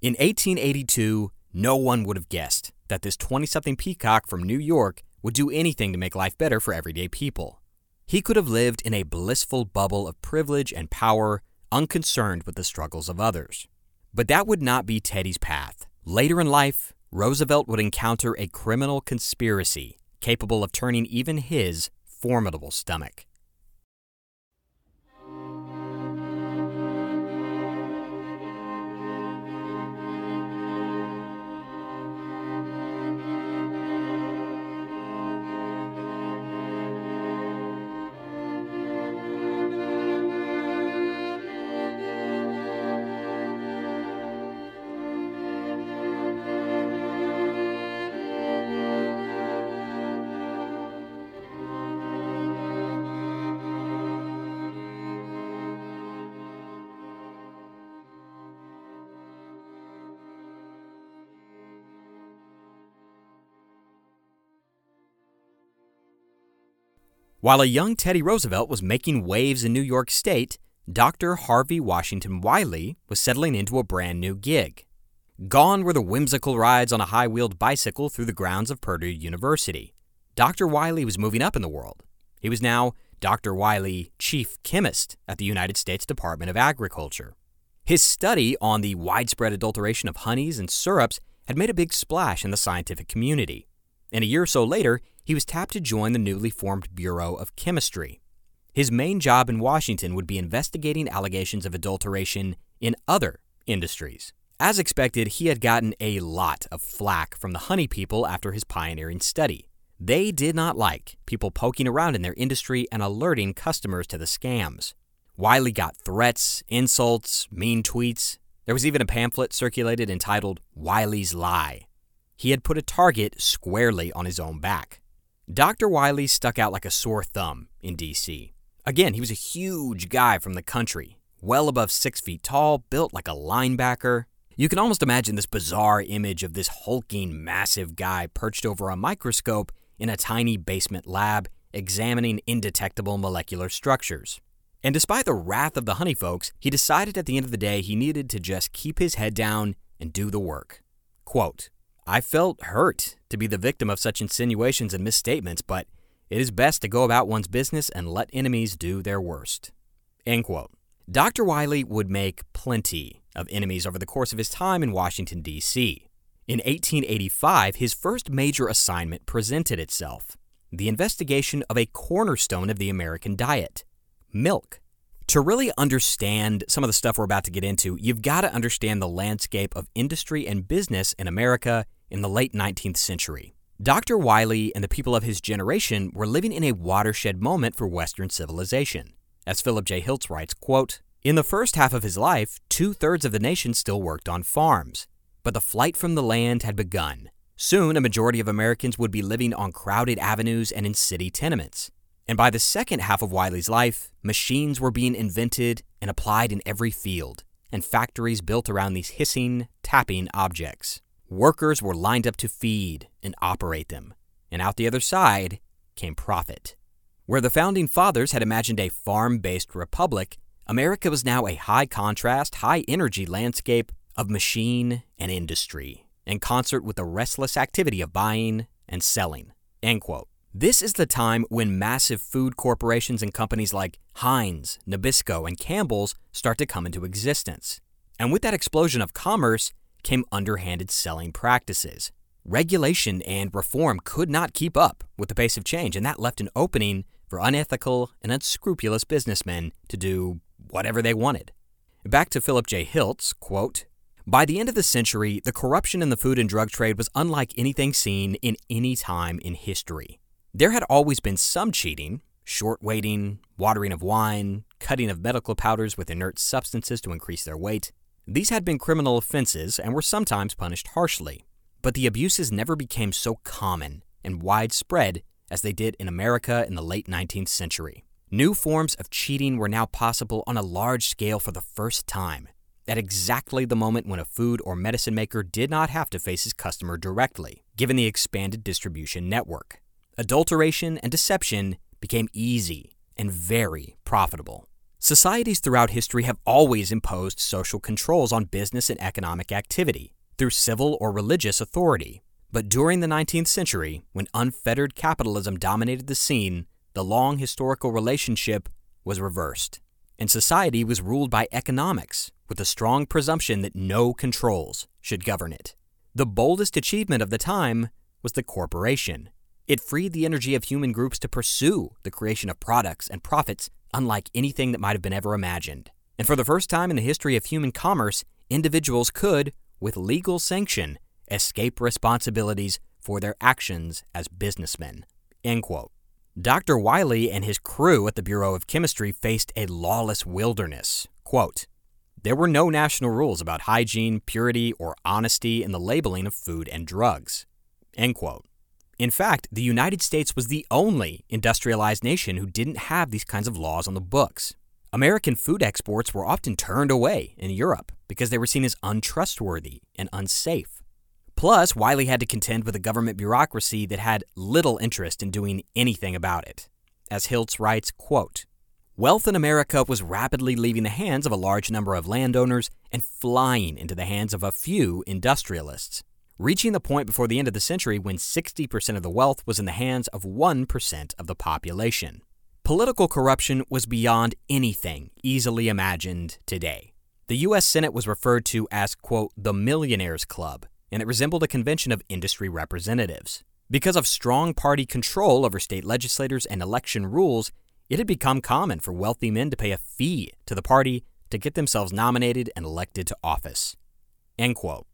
S1: In 1882, no one would have guessed that this 20 something peacock from New York would do anything to make life better for everyday people. He could have lived in a blissful bubble of privilege and power, unconcerned with the struggles of others. But that would not be Teddy's path. Later in life, Roosevelt would encounter a criminal conspiracy capable of turning even his formidable stomach. While a young Teddy Roosevelt was making waves in New York State, Dr. Harvey Washington Wiley was settling into a brand new gig. Gone were the whimsical rides on a high wheeled bicycle through the grounds of Purdue University. Dr. Wiley was moving up in the world. He was now Dr. Wiley, Chief Chemist at the United States Department of Agriculture. His study on the widespread adulteration of honeys and syrups had made a big splash in the scientific community. And a year or so later, he was tapped to join the newly formed Bureau of Chemistry. His main job in Washington would be investigating allegations of adulteration in other industries. As expected, he had gotten a lot of flack from the honey people after his pioneering study. They did not like people poking around in their industry and alerting customers to the scams. Wiley got threats, insults, mean tweets. There was even a pamphlet circulated entitled Wiley's Lie. He had put a target squarely on his own back. Dr. Wiley stuck out like a sore thumb in D.C. Again, he was a huge guy from the country, well above six feet tall, built like a linebacker. You can almost imagine this bizarre image of this hulking, massive guy perched over a microscope in a tiny basement lab examining indetectable molecular structures. And despite the wrath of the honey folks, he decided at the end of the day he needed to just keep his head down and do the work. Quote, I felt hurt to be the victim of such insinuations and misstatements, but it is best to go about one's business and let enemies do their worst. End quote. Dr. Wiley would make plenty of enemies over the course of his time in Washington, D.C. In 1885, his first major assignment presented itself the investigation of a cornerstone of the American diet milk. To really understand some of the stuff we're about to get into, you've got to understand the landscape of industry and business in America in the late 19th century. Dr. Wiley and the people of his generation were living in a watershed moment for Western civilization. As Philip J. Hilts writes, quote, In the first half of his life, two thirds of the nation still worked on farms. But the flight from the land had begun. Soon, a majority of Americans would be living on crowded avenues and in city tenements. And by the second half of Wiley's life, machines were being invented and applied in every field, and factories built around these hissing, tapping objects. Workers were lined up to feed and operate them, and out the other side came profit. Where the founding fathers had imagined a farm based republic, America was now a high contrast, high energy landscape of machine and industry, in concert with the restless activity of buying and selling. End quote. This is the time when massive food corporations and companies like Heinz, Nabisco, and Campbell's start to come into existence. And with that explosion of commerce came underhanded selling practices. Regulation and reform could not keep up with the pace of change, and that left an opening for unethical and unscrupulous businessmen to do whatever they wanted. Back to Philip J. Hilts, quote, By the end of the century, the corruption in the food and drug trade was unlike anything seen in any time in history. There had always been some cheating short weighting, watering of wine, cutting of medical powders with inert substances to increase their weight. These had been criminal offenses and were sometimes punished harshly. But the abuses never became so common and widespread as they did in America in the late 19th century. New forms of cheating were now possible on a large scale for the first time, at exactly the moment when a food or medicine maker did not have to face his customer directly, given the expanded distribution network. Adulteration and deception became easy and very profitable. Societies throughout history have always imposed social controls on business and economic activity through civil or religious authority. But during the 19th century, when unfettered capitalism dominated the scene, the long historical relationship was reversed, and society was ruled by economics, with a strong presumption that no controls should govern it. The boldest achievement of the time was the corporation, it freed the energy of human groups to pursue the creation of products and profits unlike anything that might have been ever imagined. And for the first time in the history of human commerce, individuals could, with legal sanction, escape responsibilities for their actions as businessmen. End quote. Dr. Wiley and his crew at the Bureau of Chemistry faced a lawless wilderness. Quote, there were no national rules about hygiene, purity, or honesty in the labeling of food and drugs. End quote. In fact, the United States was the only industrialized nation who didn't have these kinds of laws on the books. American food exports were often turned away in Europe because they were seen as untrustworthy and unsafe. Plus, Wiley had to contend with a government bureaucracy that had little interest in doing anything about it. As Hilts writes, quote, Wealth in America was rapidly leaving the hands of a large number of landowners and flying into the hands of a few industrialists reaching the point before the end of the century when 60% of the wealth was in the hands of 1% of the population. Political corruption was beyond anything easily imagined today. The U.S. Senate was referred to as, quote, the Millionaires Club, and it resembled a convention of industry representatives. Because of strong party control over state legislators and election rules, it had become common for wealthy men to pay a fee to the party to get themselves nominated and elected to office. End quote.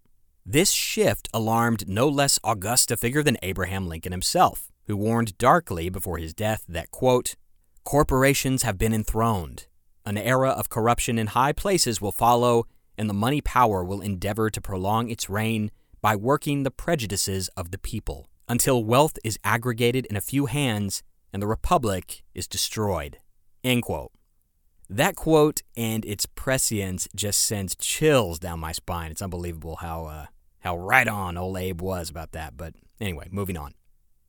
S1: This shift alarmed no less august a figure than Abraham Lincoln himself, who warned darkly before his death that, quote, corporations have been enthroned. An era of corruption in high places will follow, and the money power will endeavor to prolong its reign by working the prejudices of the people until wealth is aggregated in a few hands and the republic is destroyed. End quote. That quote and its prescience just sends chills down my spine. It's unbelievable how uh, how right on old Abe was about that. But anyway, moving on.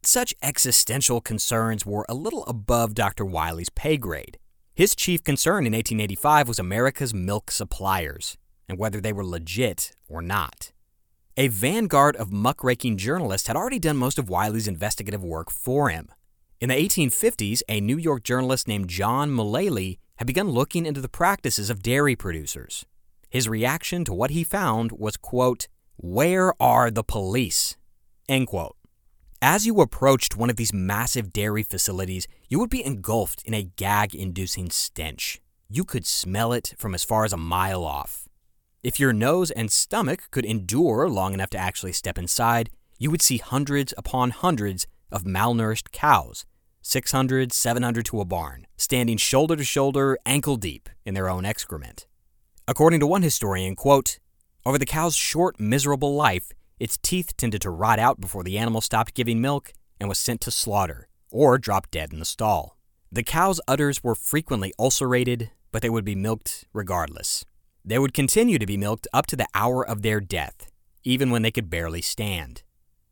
S1: Such existential concerns were a little above Dr. Wiley's pay grade. His chief concern in 1885 was America's milk suppliers and whether they were legit or not. A vanguard of muckraking journalists had already done most of Wiley's investigative work for him. In the 1850s, a New York journalist named John Mullaly had begun looking into the practices of dairy producers. His reaction to what he found was, quote, Where are the police? End quote. As you approached one of these massive dairy facilities, you would be engulfed in a gag inducing stench. You could smell it from as far as a mile off. If your nose and stomach could endure long enough to actually step inside, you would see hundreds upon hundreds of malnourished cows 600, 700 to a barn, standing shoulder to shoulder, ankle deep in their own excrement. According to one historian, quote, over the cow's short, miserable life, its teeth tended to rot out before the animal stopped giving milk and was sent to slaughter, or dropped dead in the stall. The cow's udders were frequently ulcerated, but they would be milked regardless. They would continue to be milked up to the hour of their death, even when they could barely stand.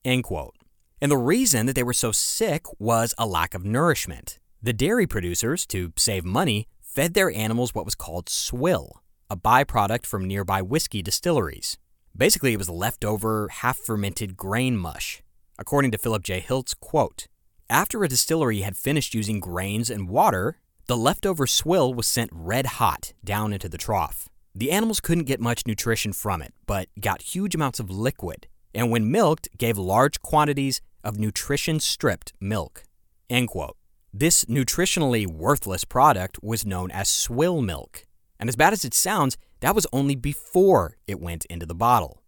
S1: End quote. And the reason that they were so sick was a lack of nourishment. The dairy producers, to save money, fed their animals what was called swill, a byproduct from nearby whiskey distilleries. Basically, it was leftover, half fermented grain mush. According to Philip J. Hilts quote, After a distillery had finished using grains and water, the leftover swill was sent red hot down into the trough. The animals couldn't get much nutrition from it, but got huge amounts of liquid, and when milked, gave large quantities of nutrition stripped milk. End quote. This nutritionally worthless product was known as swill milk. And as bad as it sounds, that was only before it went into the bottle.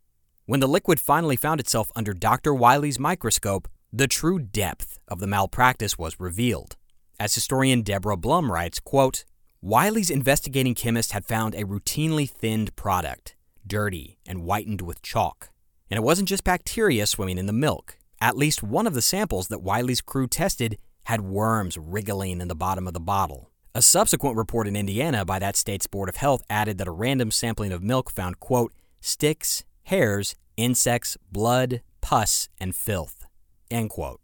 S1: When the liquid finally found itself under Dr. Wiley's microscope, the true depth of the malpractice was revealed. As historian Deborah Blum writes, quote, Wiley's investigating chemist had found a routinely thinned product, dirty and whitened with chalk. And it wasn't just bacteria swimming in the milk. At least one of the samples that Wiley's crew tested had worms wriggling in the bottom of the bottle. A subsequent report in Indiana by that state's Board of Health added that a random sampling of milk found, quote, sticks, hairs, insects, blood, pus, and filth, end quote.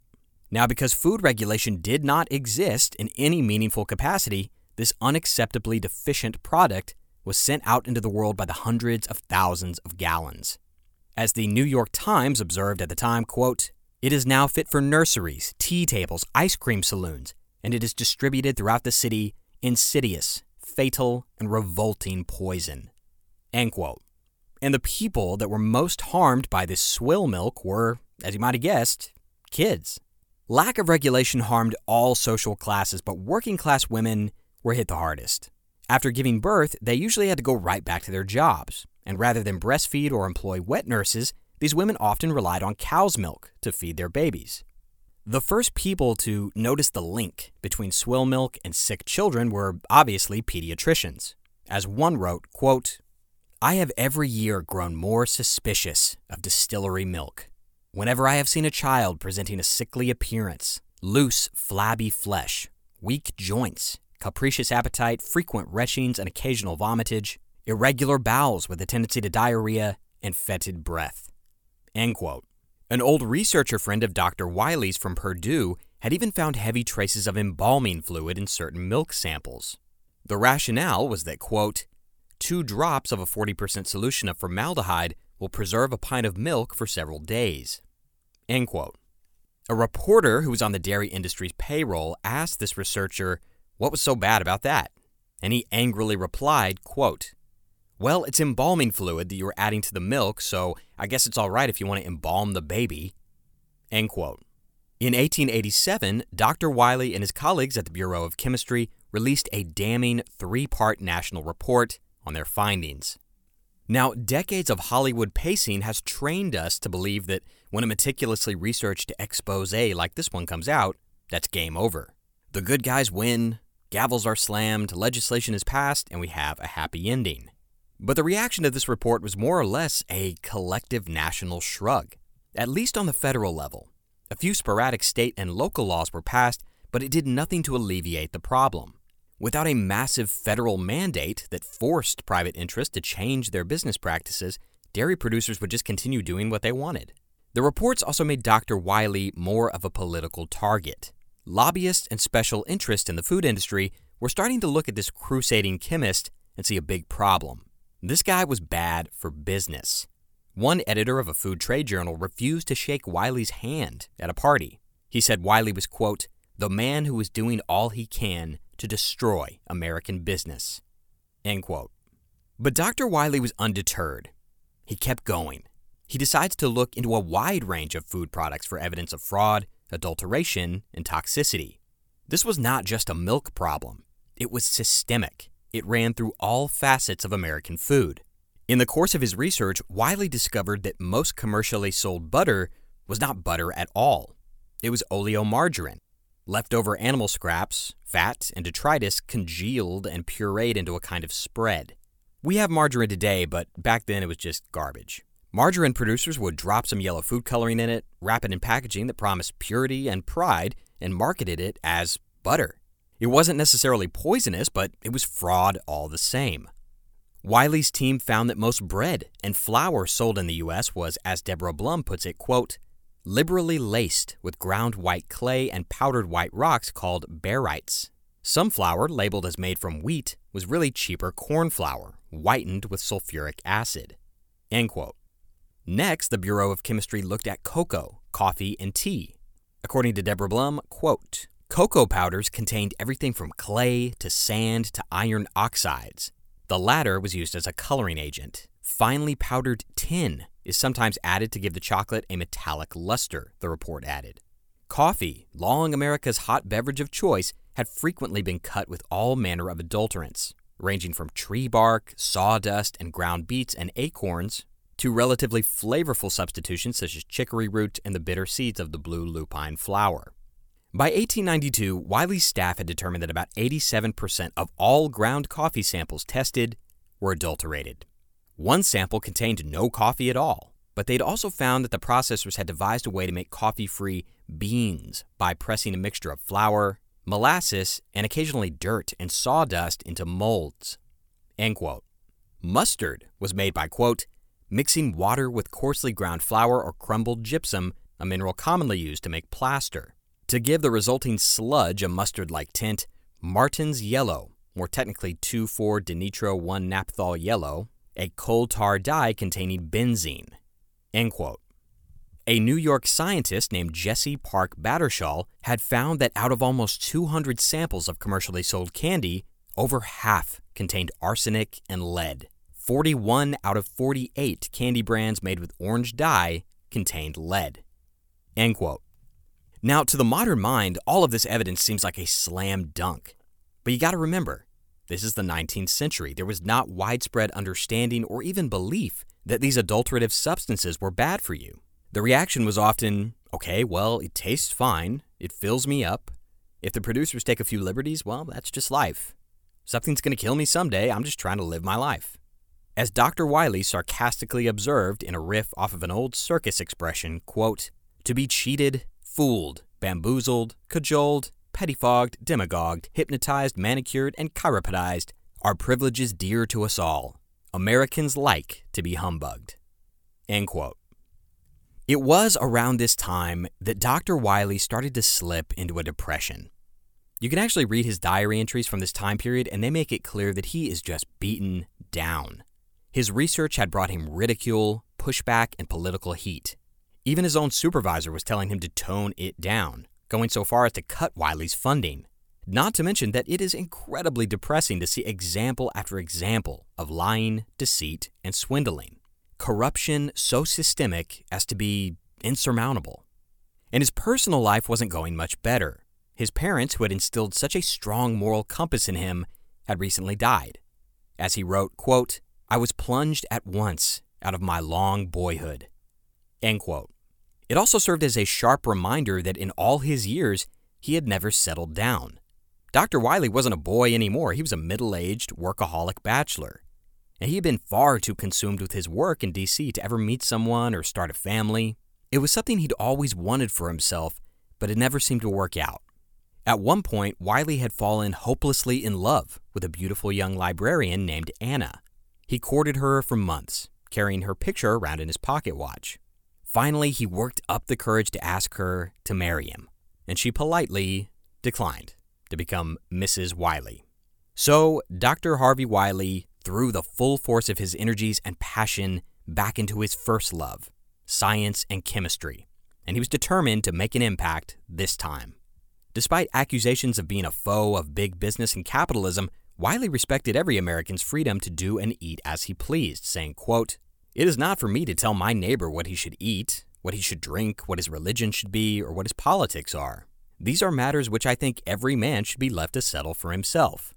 S1: Now, because food regulation did not exist in any meaningful capacity, this unacceptably deficient product was sent out into the world by the hundreds of thousands of gallons. As the New York Times observed at the time, quote, it is now fit for nurseries, tea tables, ice cream saloons, and it is distributed throughout the city insidious, fatal, and revolting poison. End quote. And the people that were most harmed by this swill milk were, as you might have guessed, kids. Lack of regulation harmed all social classes, but working class women were hit the hardest. After giving birth, they usually had to go right back to their jobs, and rather than breastfeed or employ wet nurses, these women often relied on cow's milk to feed their babies. The first people to notice the link between swill milk and sick children were obviously pediatricians. As one wrote, quote, I have every year grown more suspicious of distillery milk. Whenever I have seen a child presenting a sickly appearance, loose, flabby flesh, weak joints, capricious appetite, frequent retchings and occasional vomitage, irregular bowels with a tendency to diarrhea, and fetid breath. End quote. An old researcher friend of Dr. Wiley's from Purdue had even found heavy traces of embalming fluid in certain milk samples. The rationale was that, quote, two drops of a 40% solution of formaldehyde will preserve a pint of milk for several days. End quote. A reporter who was on the dairy industry's payroll asked this researcher what was so bad about that. And he angrily replied, quote, well, it's embalming fluid that you're adding to the milk, so I guess it's all right if you want to embalm the baby. End quote. In 1887, Dr. Wiley and his colleagues at the Bureau of Chemistry released a damning three part national report on their findings. Now, decades of Hollywood pacing has trained us to believe that when a meticulously researched expose like this one comes out, that's game over. The good guys win, gavels are slammed, legislation is passed, and we have a happy ending. But the reaction to this report was more or less a collective national shrug, at least on the federal level. A few sporadic state and local laws were passed, but it did nothing to alleviate the problem. Without a massive federal mandate that forced private interests to change their business practices, dairy producers would just continue doing what they wanted. The reports also made Dr. Wiley more of a political target. Lobbyists and special interests in the food industry were starting to look at this crusading chemist and see a big problem. This guy was bad for business. One editor of a food trade journal refused to shake Wiley's hand at a party. He said Wiley was, quote, the man who is doing all he can to destroy American business, end quote. But Dr. Wiley was undeterred. He kept going. He decides to look into a wide range of food products for evidence of fraud, adulteration, and toxicity. This was not just a milk problem, it was systemic. It ran through all facets of American food. In the course of his research, Wiley discovered that most commercially sold butter was not butter at all. It was oleomargarine. Leftover animal scraps, fat, and detritus congealed and pureed into a kind of spread. We have margarine today, but back then it was just garbage. Margarine producers would drop some yellow food coloring in it, wrap it in packaging that promised purity and pride, and marketed it as butter. It wasn't necessarily poisonous, but it was fraud all the same. Wiley's team found that most bread and flour sold in the U.S. was, as Deborah Blum puts it, quote, liberally laced with ground white clay and powdered white rocks called barytes. Some flour, labeled as made from wheat, was really cheaper corn flour, whitened with sulfuric acid. End quote. Next, the Bureau of Chemistry looked at cocoa, coffee, and tea. According to Deborah Blum, quote, Cocoa powders contained everything from clay to sand to iron oxides. The latter was used as a coloring agent. Finely powdered tin is sometimes added to give the chocolate a metallic luster, the report added. Coffee, long America's hot beverage of choice, had frequently been cut with all manner of adulterants. ranging from tree bark, sawdust, and ground beets and acorns, to relatively flavorful substitutions such as chicory root and the bitter seeds of the blue lupine flower. By 1892, Wiley's staff had determined that about 87% of all ground coffee samples tested were adulterated. One sample contained no coffee at all, but they'd also found that the processors had devised a way to make coffee free beans by pressing a mixture of flour, molasses, and occasionally dirt and sawdust into molds. End quote. Mustard was made by, quote, mixing water with coarsely ground flour or crumbled gypsum, a mineral commonly used to make plaster. To give the resulting sludge a mustard like tint, Martin's Yellow, more technically 2,4 dinitro 1 naphthol yellow, a coal tar dye containing benzene. End quote. A New York scientist named Jesse Park Battershall had found that out of almost 200 samples of commercially sold candy, over half contained arsenic and lead. 41 out of 48 candy brands made with orange dye contained lead. End quote. Now, to the modern mind, all of this evidence seems like a slam dunk. But you gotta remember, this is the 19th century. There was not widespread understanding or even belief that these adulterative substances were bad for you. The reaction was often, okay, well, it tastes fine, it fills me up. If the producers take a few liberties, well, that's just life. Something's gonna kill me someday, I'm just trying to live my life. As Dr. Wiley sarcastically observed in a riff off of an old circus expression, quote, to be cheated fooled, bamboozled, cajoled, pettifogged, demagogued, hypnotized, manicured, and chiropodized are privileges dear to us all. Americans like to be humbugged. End quote. It was around this time that Dr. Wiley started to slip into a depression. You can actually read his diary entries from this time period, and they make it clear that he is just beaten down. His research had brought him ridicule, pushback, and political heat. Even his own supervisor was telling him to tone it down, going so far as to cut Wiley's funding. Not to mention that it is incredibly depressing to see example after example of lying, deceit, and swindling. Corruption so systemic as to be insurmountable. And his personal life wasn't going much better. His parents, who had instilled such a strong moral compass in him, had recently died. As he wrote, quote, I was plunged at once out of my long boyhood. End quote. It also served as a sharp reminder that in all his years, he had never settled down. Dr. Wiley wasn't a boy anymore, he was a middle aged, workaholic bachelor. And he had been far too consumed with his work in DC to ever meet someone or start a family. It was something he'd always wanted for himself, but it never seemed to work out. At one point, Wiley had fallen hopelessly in love with a beautiful young librarian named Anna. He courted her for months, carrying her picture around in his pocket watch. Finally, he worked up the courage to ask her to marry him, and she politely declined to become Mrs. Wiley. So, Dr. Harvey Wiley threw the full force of his energies and passion back into his first love, science and chemistry, and he was determined to make an impact this time. Despite accusations of being a foe of big business and capitalism, Wiley respected every American's freedom to do and eat as he pleased, saying, quote, it is not for me to tell my neighbor what he should eat, what he should drink, what his religion should be, or what his politics are. These are matters which I think every man should be left to settle for himself.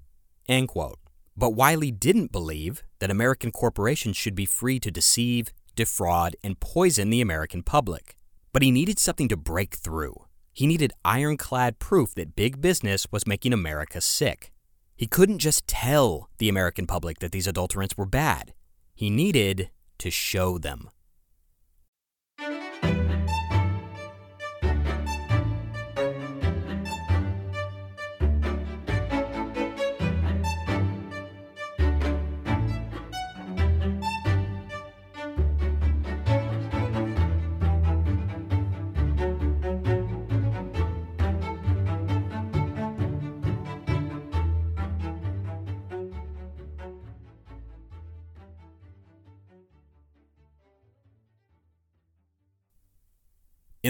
S1: End quote. But Wiley didn't believe that American corporations should be free to deceive, defraud, and poison the American public. But he needed something to break through. He needed ironclad proof that big business was making America sick. He couldn't just tell the American public that these adulterants were bad. He needed to show them.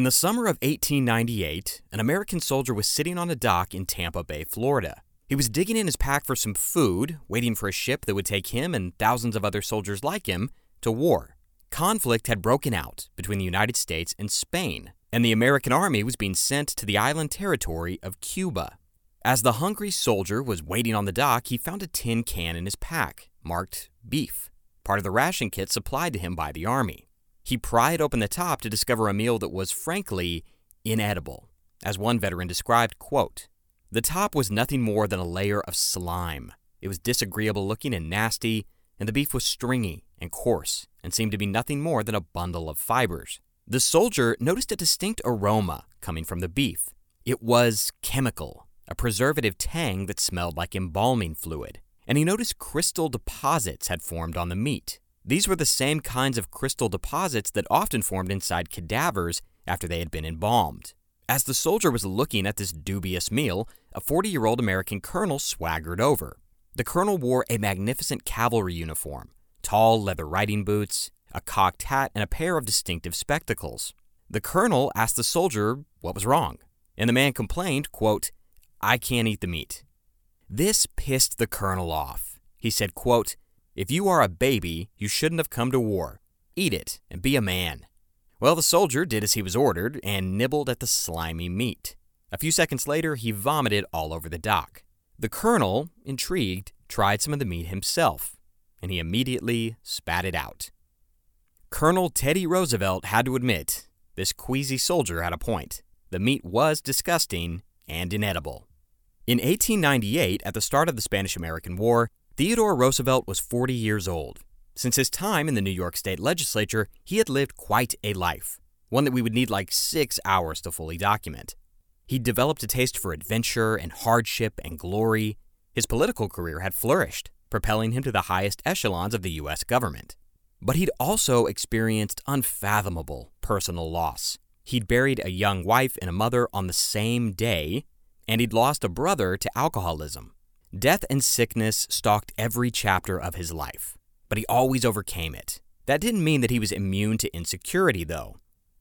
S1: In the summer of 1898, an American soldier was sitting on a dock in Tampa Bay, Florida. He was digging in his pack for some food, waiting for a ship that would take him and thousands of other soldiers like him to war. Conflict had broken out between the United States and Spain, and the American army was being sent to the island territory of Cuba. As the hungry soldier was waiting on the dock, he found a tin can in his pack marked beef, part of the ration kit supplied to him by the Army. He pried open the top to discover a meal that was, frankly, inedible. As one veteran described, quote, the top was nothing more than a layer of slime. It was disagreeable looking and nasty, and the beef was stringy and coarse and seemed to be nothing more than a bundle of fibers. The soldier noticed a distinct aroma coming from the beef. It was chemical, a preservative tang that smelled like embalming fluid, and he noticed crystal deposits had formed on the meat. These were the same kinds of crystal deposits that often formed inside cadavers after they had been embalmed. As the soldier was looking at this dubious meal, a 40 year old American colonel swaggered over. The colonel wore a magnificent cavalry uniform, tall leather riding boots, a cocked hat, and a pair of distinctive spectacles. The colonel asked the soldier what was wrong, and the man complained, quote, I can't eat the meat. This pissed the colonel off. He said, quote, If you are a baby, you shouldn't have come to war. Eat it and be a man. Well, the soldier did as he was ordered and nibbled at the slimy meat. A few seconds later, he vomited all over the dock. The colonel, intrigued, tried some of the meat himself, and he immediately spat it out. Colonel Teddy Roosevelt had to admit this queasy soldier had a point. The meat was disgusting and inedible. In 1898, at the start of the Spanish American War, Theodore Roosevelt was 40 years old. Since his time in the New York State legislature, he had lived quite a life, one that we would need like six hours to fully document. He'd developed a taste for adventure and hardship and glory. His political career had flourished, propelling him to the highest echelons of the U.S. government. But he'd also experienced unfathomable personal loss. He'd buried a young wife and a mother on the same day, and he'd lost a brother to alcoholism. Death and sickness stalked every chapter of his life, but he always overcame it. That didn't mean that he was immune to insecurity, though.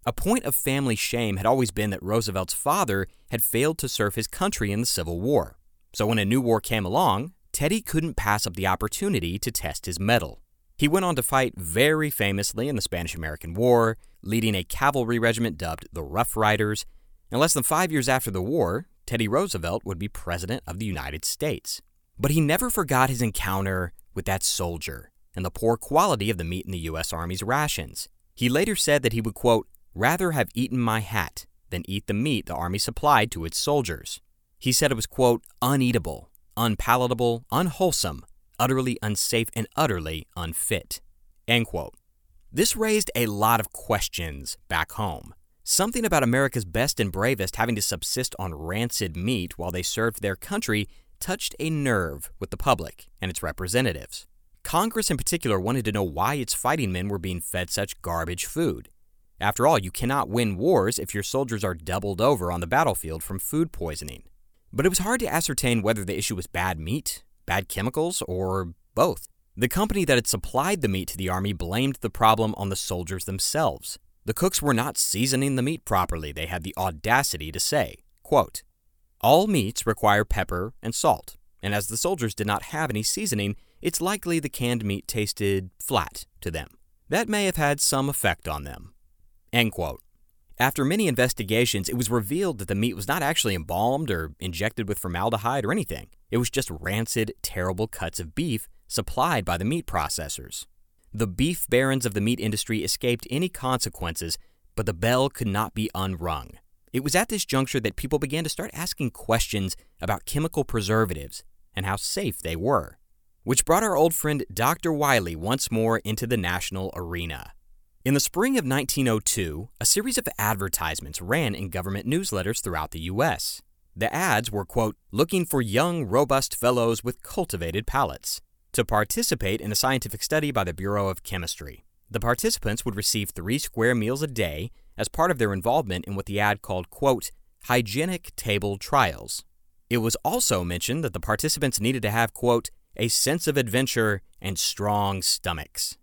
S1: A point of family shame had always been that Roosevelt's father had failed to serve his country in the Civil War. So when a new war came along, Teddy couldn't pass up the opportunity to test his mettle. He went on to fight very famously in the Spanish American War, leading a cavalry regiment dubbed the Rough Riders. And less than five years after the war, Teddy Roosevelt would be President of the United States. But he never forgot his encounter with that soldier and the poor quality of the meat in the U.S. Army's rations. He later said that he would, quote, rather have eaten my hat than eat the meat the Army supplied to its soldiers. He said it was, quote, uneatable, unpalatable, unwholesome, utterly unsafe, and utterly unfit. End quote. This raised a lot of questions back home. Something about America's best and bravest having to subsist on rancid meat while they served their country touched a nerve with the public and its representatives. Congress, in particular, wanted to know why its fighting men were being fed such garbage food. After all, you cannot win wars if your soldiers are doubled over on the battlefield from food poisoning. But it was hard to ascertain whether the issue was bad meat, bad chemicals, or both. The company that had supplied the meat to the army blamed the problem on the soldiers themselves. The cooks were not seasoning the meat properly, they had the audacity to say, quote, All meats require pepper and salt, and as the soldiers did not have any seasoning, it's likely the canned meat tasted flat to them. That may have had some effect on them. End quote. After many investigations, it was revealed that the meat was not actually embalmed or injected with formaldehyde or anything. It was just rancid, terrible cuts of beef supplied by the meat processors. The beef barons of the meat industry escaped any consequences, but the bell could not be unrung. It was at this juncture that people began to start asking questions about chemical preservatives and how safe they were, which brought our old friend Dr. Wiley once more into the national arena. In the spring of 1902, a series of advertisements ran in government newsletters throughout the U.S. The ads were, quote, looking for young, robust fellows with cultivated palates to participate in a scientific study by the Bureau of Chemistry. The participants would receive three square meals a day as part of their involvement in what the ad called, quote, hygienic table trials. It was also mentioned that the participants needed to have, quote, a sense of adventure and strong stomachs.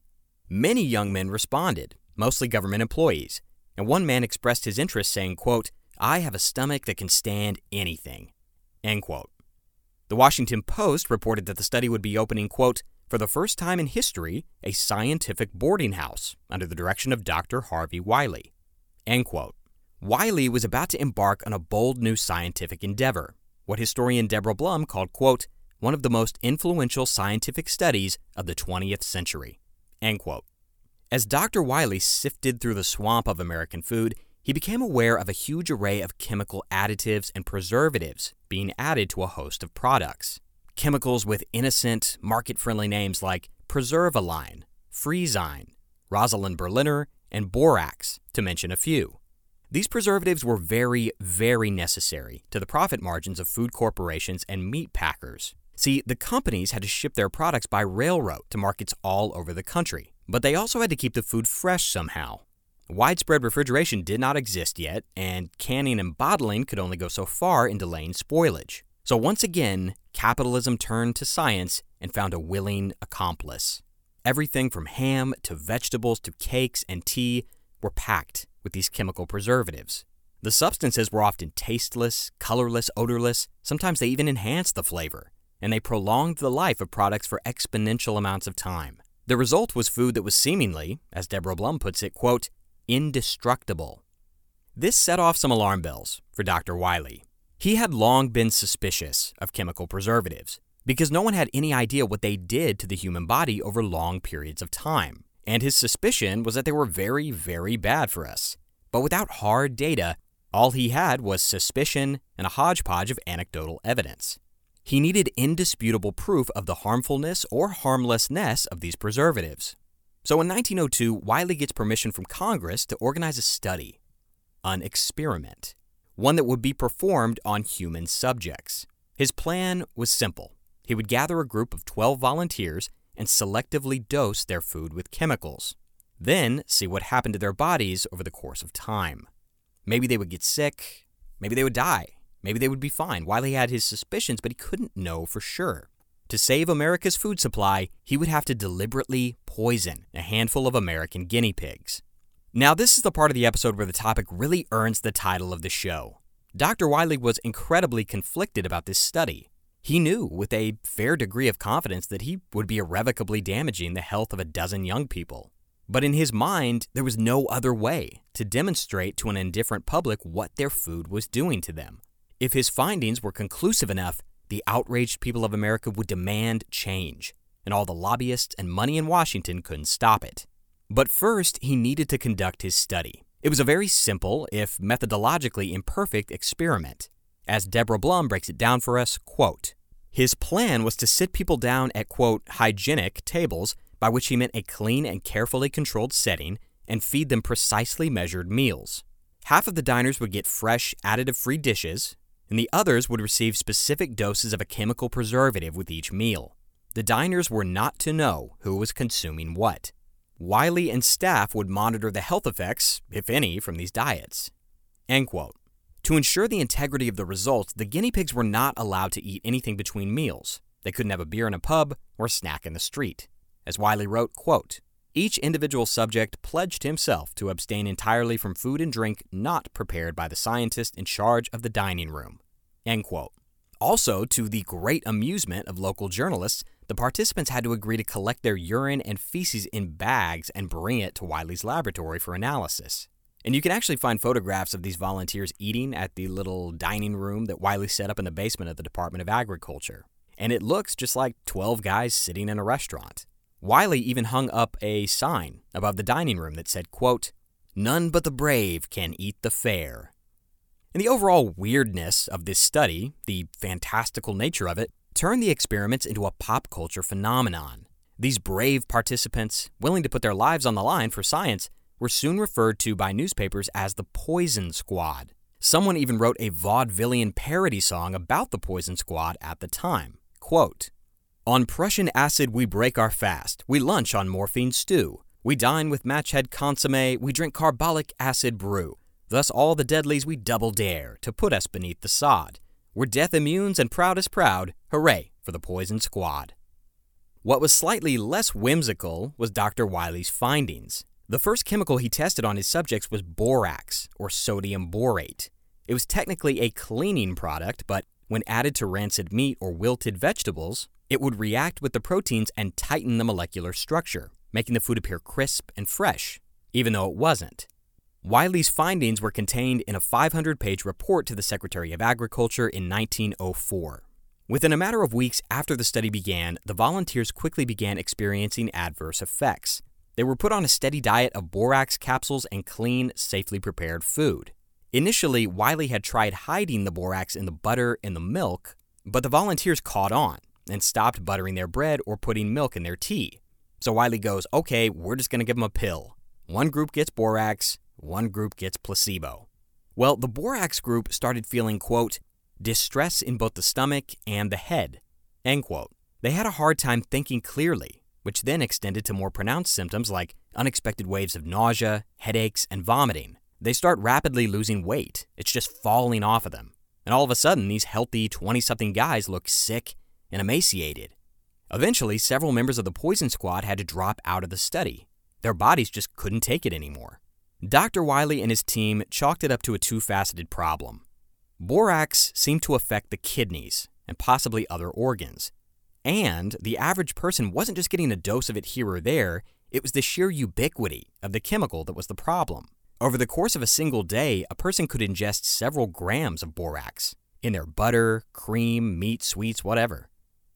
S1: Many young men responded, mostly government employees, and one man expressed his interest saying, quote, I have a stomach that can stand anything. End quote. The Washington Post reported that the study would be opening, quote, for the first time in history, a scientific boarding house under the direction of Dr. Harvey Wiley. End quote. Wiley was about to embark on a bold new scientific endeavor. what historian Deborah Blum called, quote, one of the most influential scientific studies of the 20th century, end quote. As Dr. Wiley sifted through the swamp of American food, he became aware of a huge array of chemical additives and preservatives being added to a host of products. Chemicals with innocent, market friendly names like Preservaline, Freezine, Rosaline Berliner, and Borax, to mention a few. These preservatives were very, very necessary to the profit margins of food corporations and meat packers. See, the companies had to ship their products by railroad to markets all over the country, but they also had to keep the food fresh somehow. Widespread refrigeration did not exist yet, and canning and bottling could only go so far in delaying spoilage. So once again, capitalism turned to science and found a willing accomplice. Everything from ham to vegetables to cakes and tea were packed with these chemical preservatives. The substances were often tasteless, colorless, odorless, sometimes they even enhanced the flavor, and they prolonged the life of products for exponential amounts of time. The result was food that was seemingly, as Deborah Blum puts it, quote, indestructible. This set off some alarm bells for Dr. Wiley. He had long been suspicious of chemical preservatives because no one had any idea what they did to the human body over long periods of time and his suspicion was that they were very, very bad for us. But without hard data, all he had was suspicion and a hodgepodge of anecdotal evidence. He needed indisputable proof of the harmfulness or harmlessness of these preservatives. So in 1902, Wiley gets permission from Congress to organize a study, an experiment, one that would be performed on human subjects. His plan was simple. He would gather a group of 12 volunteers and selectively dose their food with chemicals. Then see what happened to their bodies over the course of time. Maybe they would get sick, maybe they would die, maybe they would be fine. Wiley had his suspicions, but he couldn't know for sure. To save America's food supply, he would have to deliberately poison a handful of American guinea pigs. Now, this is the part of the episode where the topic really earns the title of the show. Dr. Wiley was incredibly conflicted about this study. He knew with a fair degree of confidence that he would be irrevocably damaging the health of a dozen young people. But in his mind, there was no other way to demonstrate to an indifferent public what their food was doing to them. If his findings were conclusive enough, the outraged people of America would demand change, and all the lobbyists and money in Washington couldn't stop it. But first, he needed to conduct his study. It was a very simple, if methodologically imperfect, experiment. As Deborah Blum breaks it down for us, quote, his plan was to sit people down at, quote, hygienic tables, by which he meant a clean and carefully controlled setting, and feed them precisely measured meals. Half of the diners would get fresh, additive free dishes, and the others would receive specific doses of a chemical preservative with each meal. The diners were not to know who was consuming what. Wiley and staff would monitor the health effects, if any, from these diets. To ensure the integrity of the results, the guinea pigs were not allowed to eat anything between meals. They couldn't have a beer in a pub or a snack in the street. As Wiley wrote, quote, each individual subject pledged himself to abstain entirely from food and drink not prepared by the scientist in charge of the dining room. Also, to the great amusement of local journalists, the participants had to agree to collect their urine and feces in bags and bring it to Wiley's laboratory for analysis. And you can actually find photographs of these volunteers eating at the little dining room that Wiley set up in the basement of the Department of Agriculture. And it looks just like 12 guys sitting in a restaurant. Wiley even hung up a sign above the dining room that said, quote, None but the brave can eat the fare. And the overall weirdness of this study, the fantastical nature of it, turned the experiments into a pop culture phenomenon. These brave participants, willing to put their lives on the line for science, were soon referred to by newspapers as the Poison Squad. Someone even wrote a vaudevillian parody song about the Poison Squad at the time. Quote, On Prussic acid we break our fast, we lunch on morphine stew, we dine with matchhead consomme, we drink carbolic acid brew. Thus all the deadlies we double dare to put us beneath the sod. We're death immunes and proud as proud, hooray for the Poison Squad. What was slightly less whimsical was Dr. Wiley's findings. The first chemical he tested on his subjects was borax, or sodium borate. It was technically a cleaning product, but when added to rancid meat or wilted vegetables, it would react with the proteins and tighten the molecular structure, making the food appear crisp and fresh, even though it wasn't. Wiley's findings were contained in a 500 page report to the Secretary of Agriculture in 1904. Within a matter of weeks after the study began, the volunteers quickly began experiencing adverse effects. They were put on a steady diet of borax capsules and clean, safely prepared food. Initially, Wiley had tried hiding the borax in the butter and the milk, but the volunteers caught on and stopped buttering their bread or putting milk in their tea. So Wiley goes, okay, we're just going to give them a pill. One group gets borax, one group gets placebo. Well, the borax group started feeling, quote, distress in both the stomach and the head. End quote. They had a hard time thinking clearly, which then extended to more pronounced symptoms like unexpected waves of nausea, headaches, and vomiting. They start rapidly losing weight. It's just falling off of them. And all of a sudden, these healthy 20 something guys look sick and emaciated. Eventually, several members of the poison squad had to drop out of the study. Their bodies just couldn't take it anymore. Dr. Wiley and his team chalked it up to a two faceted problem. Borax seemed to affect the kidneys and possibly other organs. And the average person wasn't just getting a dose of it here or there, it was the sheer ubiquity of the chemical that was the problem. Over the course of a single day, a person could ingest several grams of borax in their butter, cream, meat, sweets, whatever.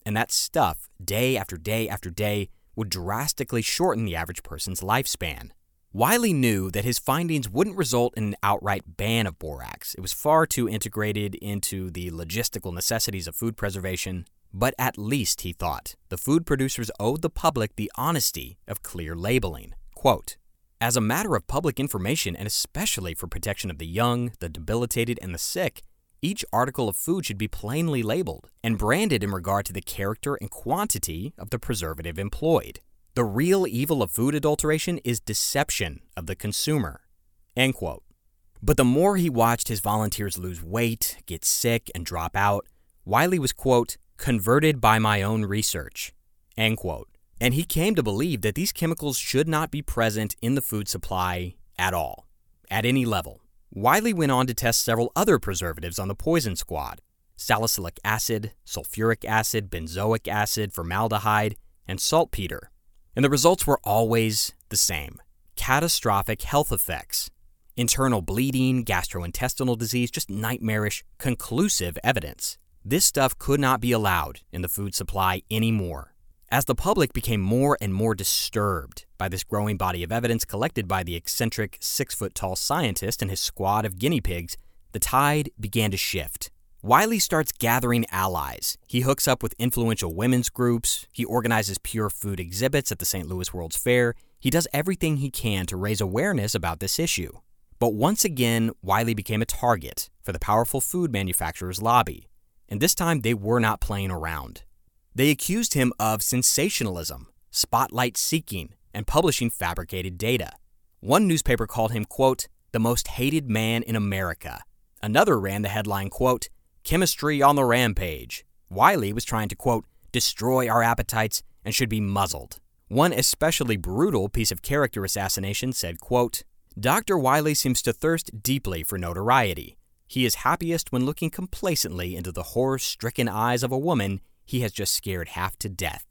S1: And that stuff, day after day after day, would drastically shorten the average person's lifespan. Wiley knew that his findings wouldn't result in an outright ban of borax. It was far too integrated into the logistical necessities of food preservation. But at least, he thought, the food producers owed the public the honesty of clear labeling. Quote, as a matter of public information, and especially for protection of the young, the debilitated, and the sick, each article of food should be plainly labeled and branded in regard to the character and quantity of the preservative employed. The real evil of food adulteration is deception of the consumer. End quote. But the more he watched his volunteers lose weight, get sick, and drop out, Wiley was, quote, converted by my own research, end quote. And he came to believe that these chemicals should not be present in the food supply at all, at any level. Wiley went on to test several other preservatives on the poison squad salicylic acid, sulfuric acid, benzoic acid, formaldehyde, and saltpeter. And the results were always the same catastrophic health effects. Internal bleeding, gastrointestinal disease, just nightmarish, conclusive evidence. This stuff could not be allowed in the food supply anymore. As the public became more and more disturbed by this growing body of evidence collected by the eccentric six foot tall scientist and his squad of guinea pigs, the tide began to shift. Wiley starts gathering allies. He hooks up with influential women's groups. He organizes pure food exhibits at the St. Louis World's Fair. He does everything he can to raise awareness about this issue. But once again, Wiley became a target for the powerful food manufacturers' lobby. And this time, they were not playing around. They accused him of sensationalism, spotlight seeking, and publishing fabricated data. One newspaper called him, quote, the most hated man in America. Another ran the headline, quote, Chemistry on the Rampage. Wiley was trying to, quote, destroy our appetites and should be muzzled. One especially brutal piece of character assassination said, quote, Dr. Wiley seems to thirst deeply for notoriety. He is happiest when looking complacently into the horror stricken eyes of a woman he has just scared half to death.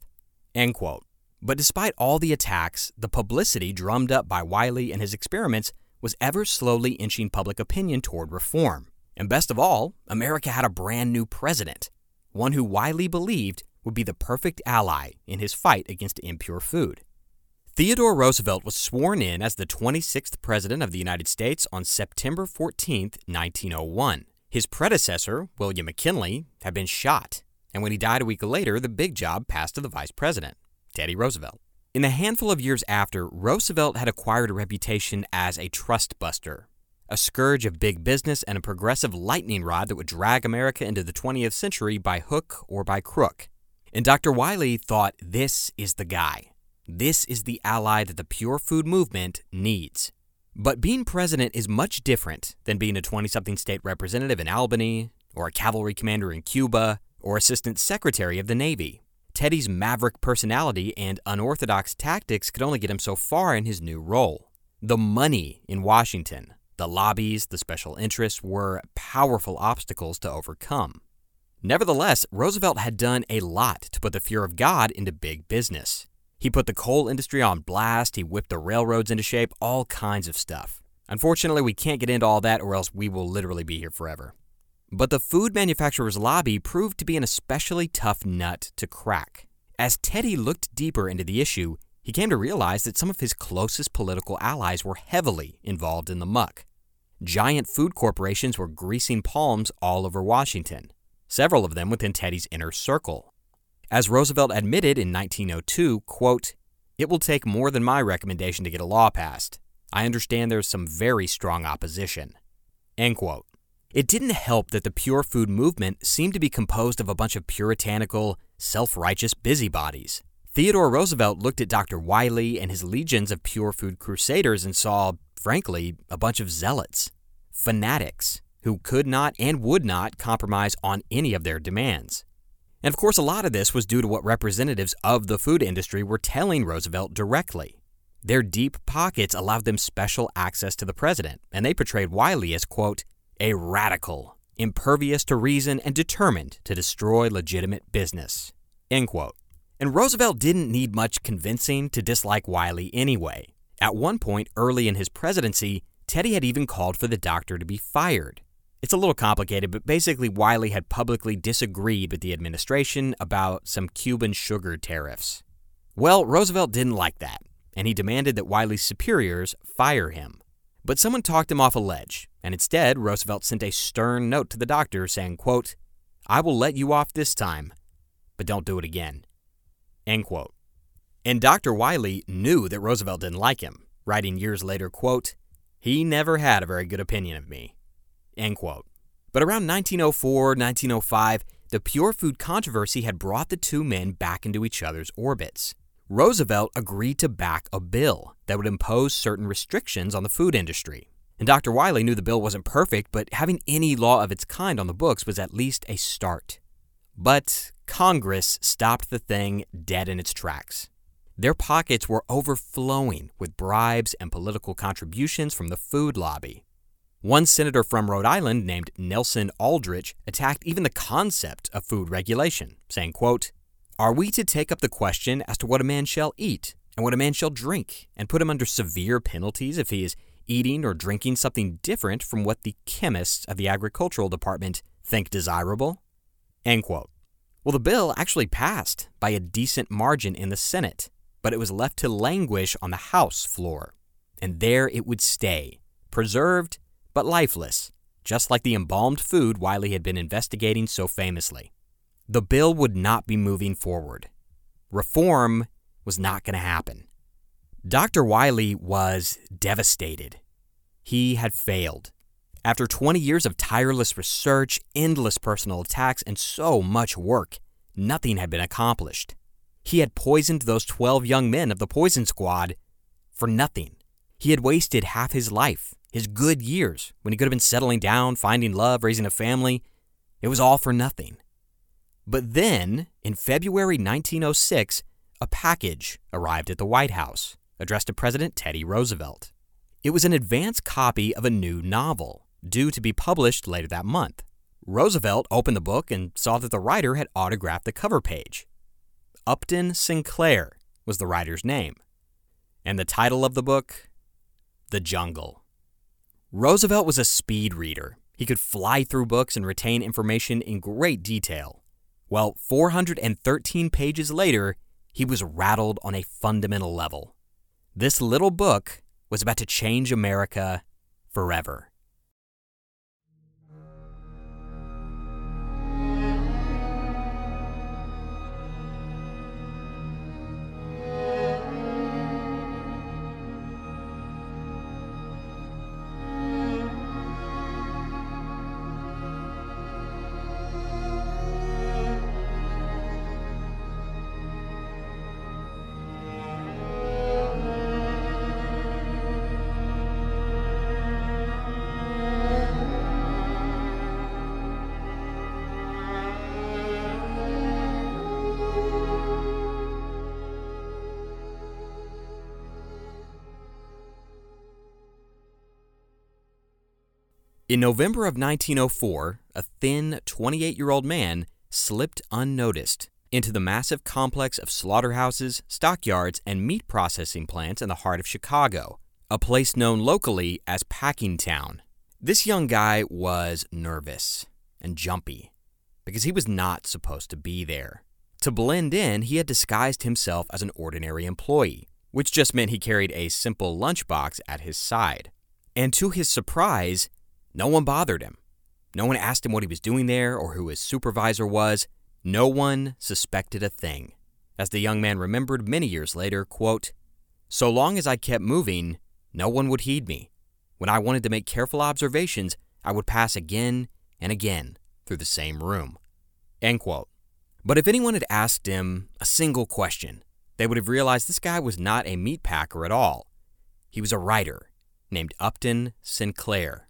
S1: End quote. But despite all the attacks, the publicity drummed up by Wiley and his experiments was ever slowly inching public opinion toward reform. And best of all, America had a brand new president, one who Wiley believed would be the perfect ally in his fight against impure food. Theodore Roosevelt was sworn in as the 26th President of the United States on September 14, 1901. His predecessor, William McKinley, had been shot, and when he died a week later, the big job passed to the Vice President, Teddy Roosevelt. In the handful of years after, Roosevelt had acquired a reputation as a trust buster a scourge of big business and a progressive lightning rod that would drag America into the 20th century by hook or by crook. And Dr. Wiley thought this is the guy. This is the ally that the pure food movement needs. But being president is much different than being a 20 something state representative in Albany, or a cavalry commander in Cuba, or assistant secretary of the Navy. Teddy's maverick personality and unorthodox tactics could only get him so far in his new role. The money in Washington, the lobbies, the special interests were powerful obstacles to overcome. Nevertheless, Roosevelt had done a lot to put the fear of God into big business. He put the coal industry on blast, he whipped the railroads into shape, all kinds of stuff. Unfortunately, we can't get into all that, or else we will literally be here forever. But the food manufacturers' lobby proved to be an especially tough nut to crack. As Teddy looked deeper into the issue, he came to realize that some of his closest political allies were heavily involved in the muck. Giant food corporations were greasing palms all over Washington, several of them within Teddy's inner circle. As Roosevelt admitted in 1902, quote, "It will take more than my recommendation to get a law passed. I understand there's some very strong opposition." End quote. It didn't help that the pure food movement seemed to be composed of a bunch of puritanical, self righteous busybodies. Theodore Roosevelt looked at Dr. Wiley and his legions of pure food crusaders and saw, frankly, a bunch of zealots, fanatics, who could not and would not compromise on any of their demands. And of course, a lot of this was due to what representatives of the food industry were telling Roosevelt directly. Their deep pockets allowed them special access to the president, and they portrayed Wiley as, quote, a radical, impervious to reason and determined to destroy legitimate business. End quote. And Roosevelt didn't need much convincing to dislike Wiley anyway. At one point early in his presidency, Teddy had even called for the doctor to be fired. It's a little complicated, but basically, Wiley had publicly disagreed with the administration about some Cuban sugar tariffs. Well, Roosevelt didn't like that, and he demanded that Wiley's superiors fire him. But someone talked him off a ledge, and instead, Roosevelt sent a stern note to the doctor saying, quote, I will let you off this time, but don't do it again. End quote. And Dr. Wiley knew that Roosevelt didn't like him, writing years later, quote, He never had a very good opinion of me. End quote. But around 1904, 1905, the pure food controversy had brought the two men back into each other's orbits. Roosevelt agreed to back a bill that would impose certain restrictions on the food industry. And Dr. Wiley knew the bill wasn't perfect, but having any law of its kind on the books was at least a start. But Congress stopped the thing dead in its tracks. Their pockets were overflowing with bribes and political contributions from the food lobby. One senator from Rhode Island named Nelson Aldrich attacked even the concept of food regulation, saying, quote, Are we to take up the question as to what a man shall eat and what a man shall drink and put him under severe penalties if he is eating or drinking something different from what the chemists of the agricultural department think desirable? End quote. Well, the bill actually passed by a decent margin in the Senate, but it was left to languish on the House floor. And there it would stay, preserved but lifeless, just like the embalmed food Wiley had been investigating so famously. The bill would not be moving forward. Reform was not going to happen. Dr. Wiley was devastated. He had failed. After 20 years of tireless research, endless personal attacks, and so much work, nothing had been accomplished. He had poisoned those 12 young men of the poison squad for nothing. He had wasted half his life, his good years, when he could have been settling down, finding love, raising a family. It was all for nothing. But then, in February 1906, a package arrived at the White House addressed to President Teddy Roosevelt. It was an advance copy of a new novel, due to be published later that month. Roosevelt opened the book and saw that the writer had autographed the cover page. Upton Sinclair was the writer's name. And the title of the book? The Jungle. Roosevelt was a speed reader. He could fly through books and retain information in great detail. Well, 413 pages later, he was rattled on a fundamental level. This little book was about to change America forever. In November of 1904, a thin 28 year old man slipped unnoticed into the massive complex of slaughterhouses, stockyards, and meat processing plants in the heart of Chicago, a place known locally as Packingtown. This young guy was nervous and jumpy because he was not supposed to be there. To blend in, he had disguised himself as an ordinary employee, which just meant he carried a simple lunchbox at his side. And to his surprise, no one bothered him. No one asked him what he was doing there or who his supervisor was. No one suspected a thing. As the young man remembered many years later, quote, So long as I kept moving, no one would heed me. When I wanted to make careful observations, I would pass again and again through the same room. End quote. But if anyone had asked him a single question, they would have realized this guy was not a meat packer at all. He was a writer named Upton Sinclair.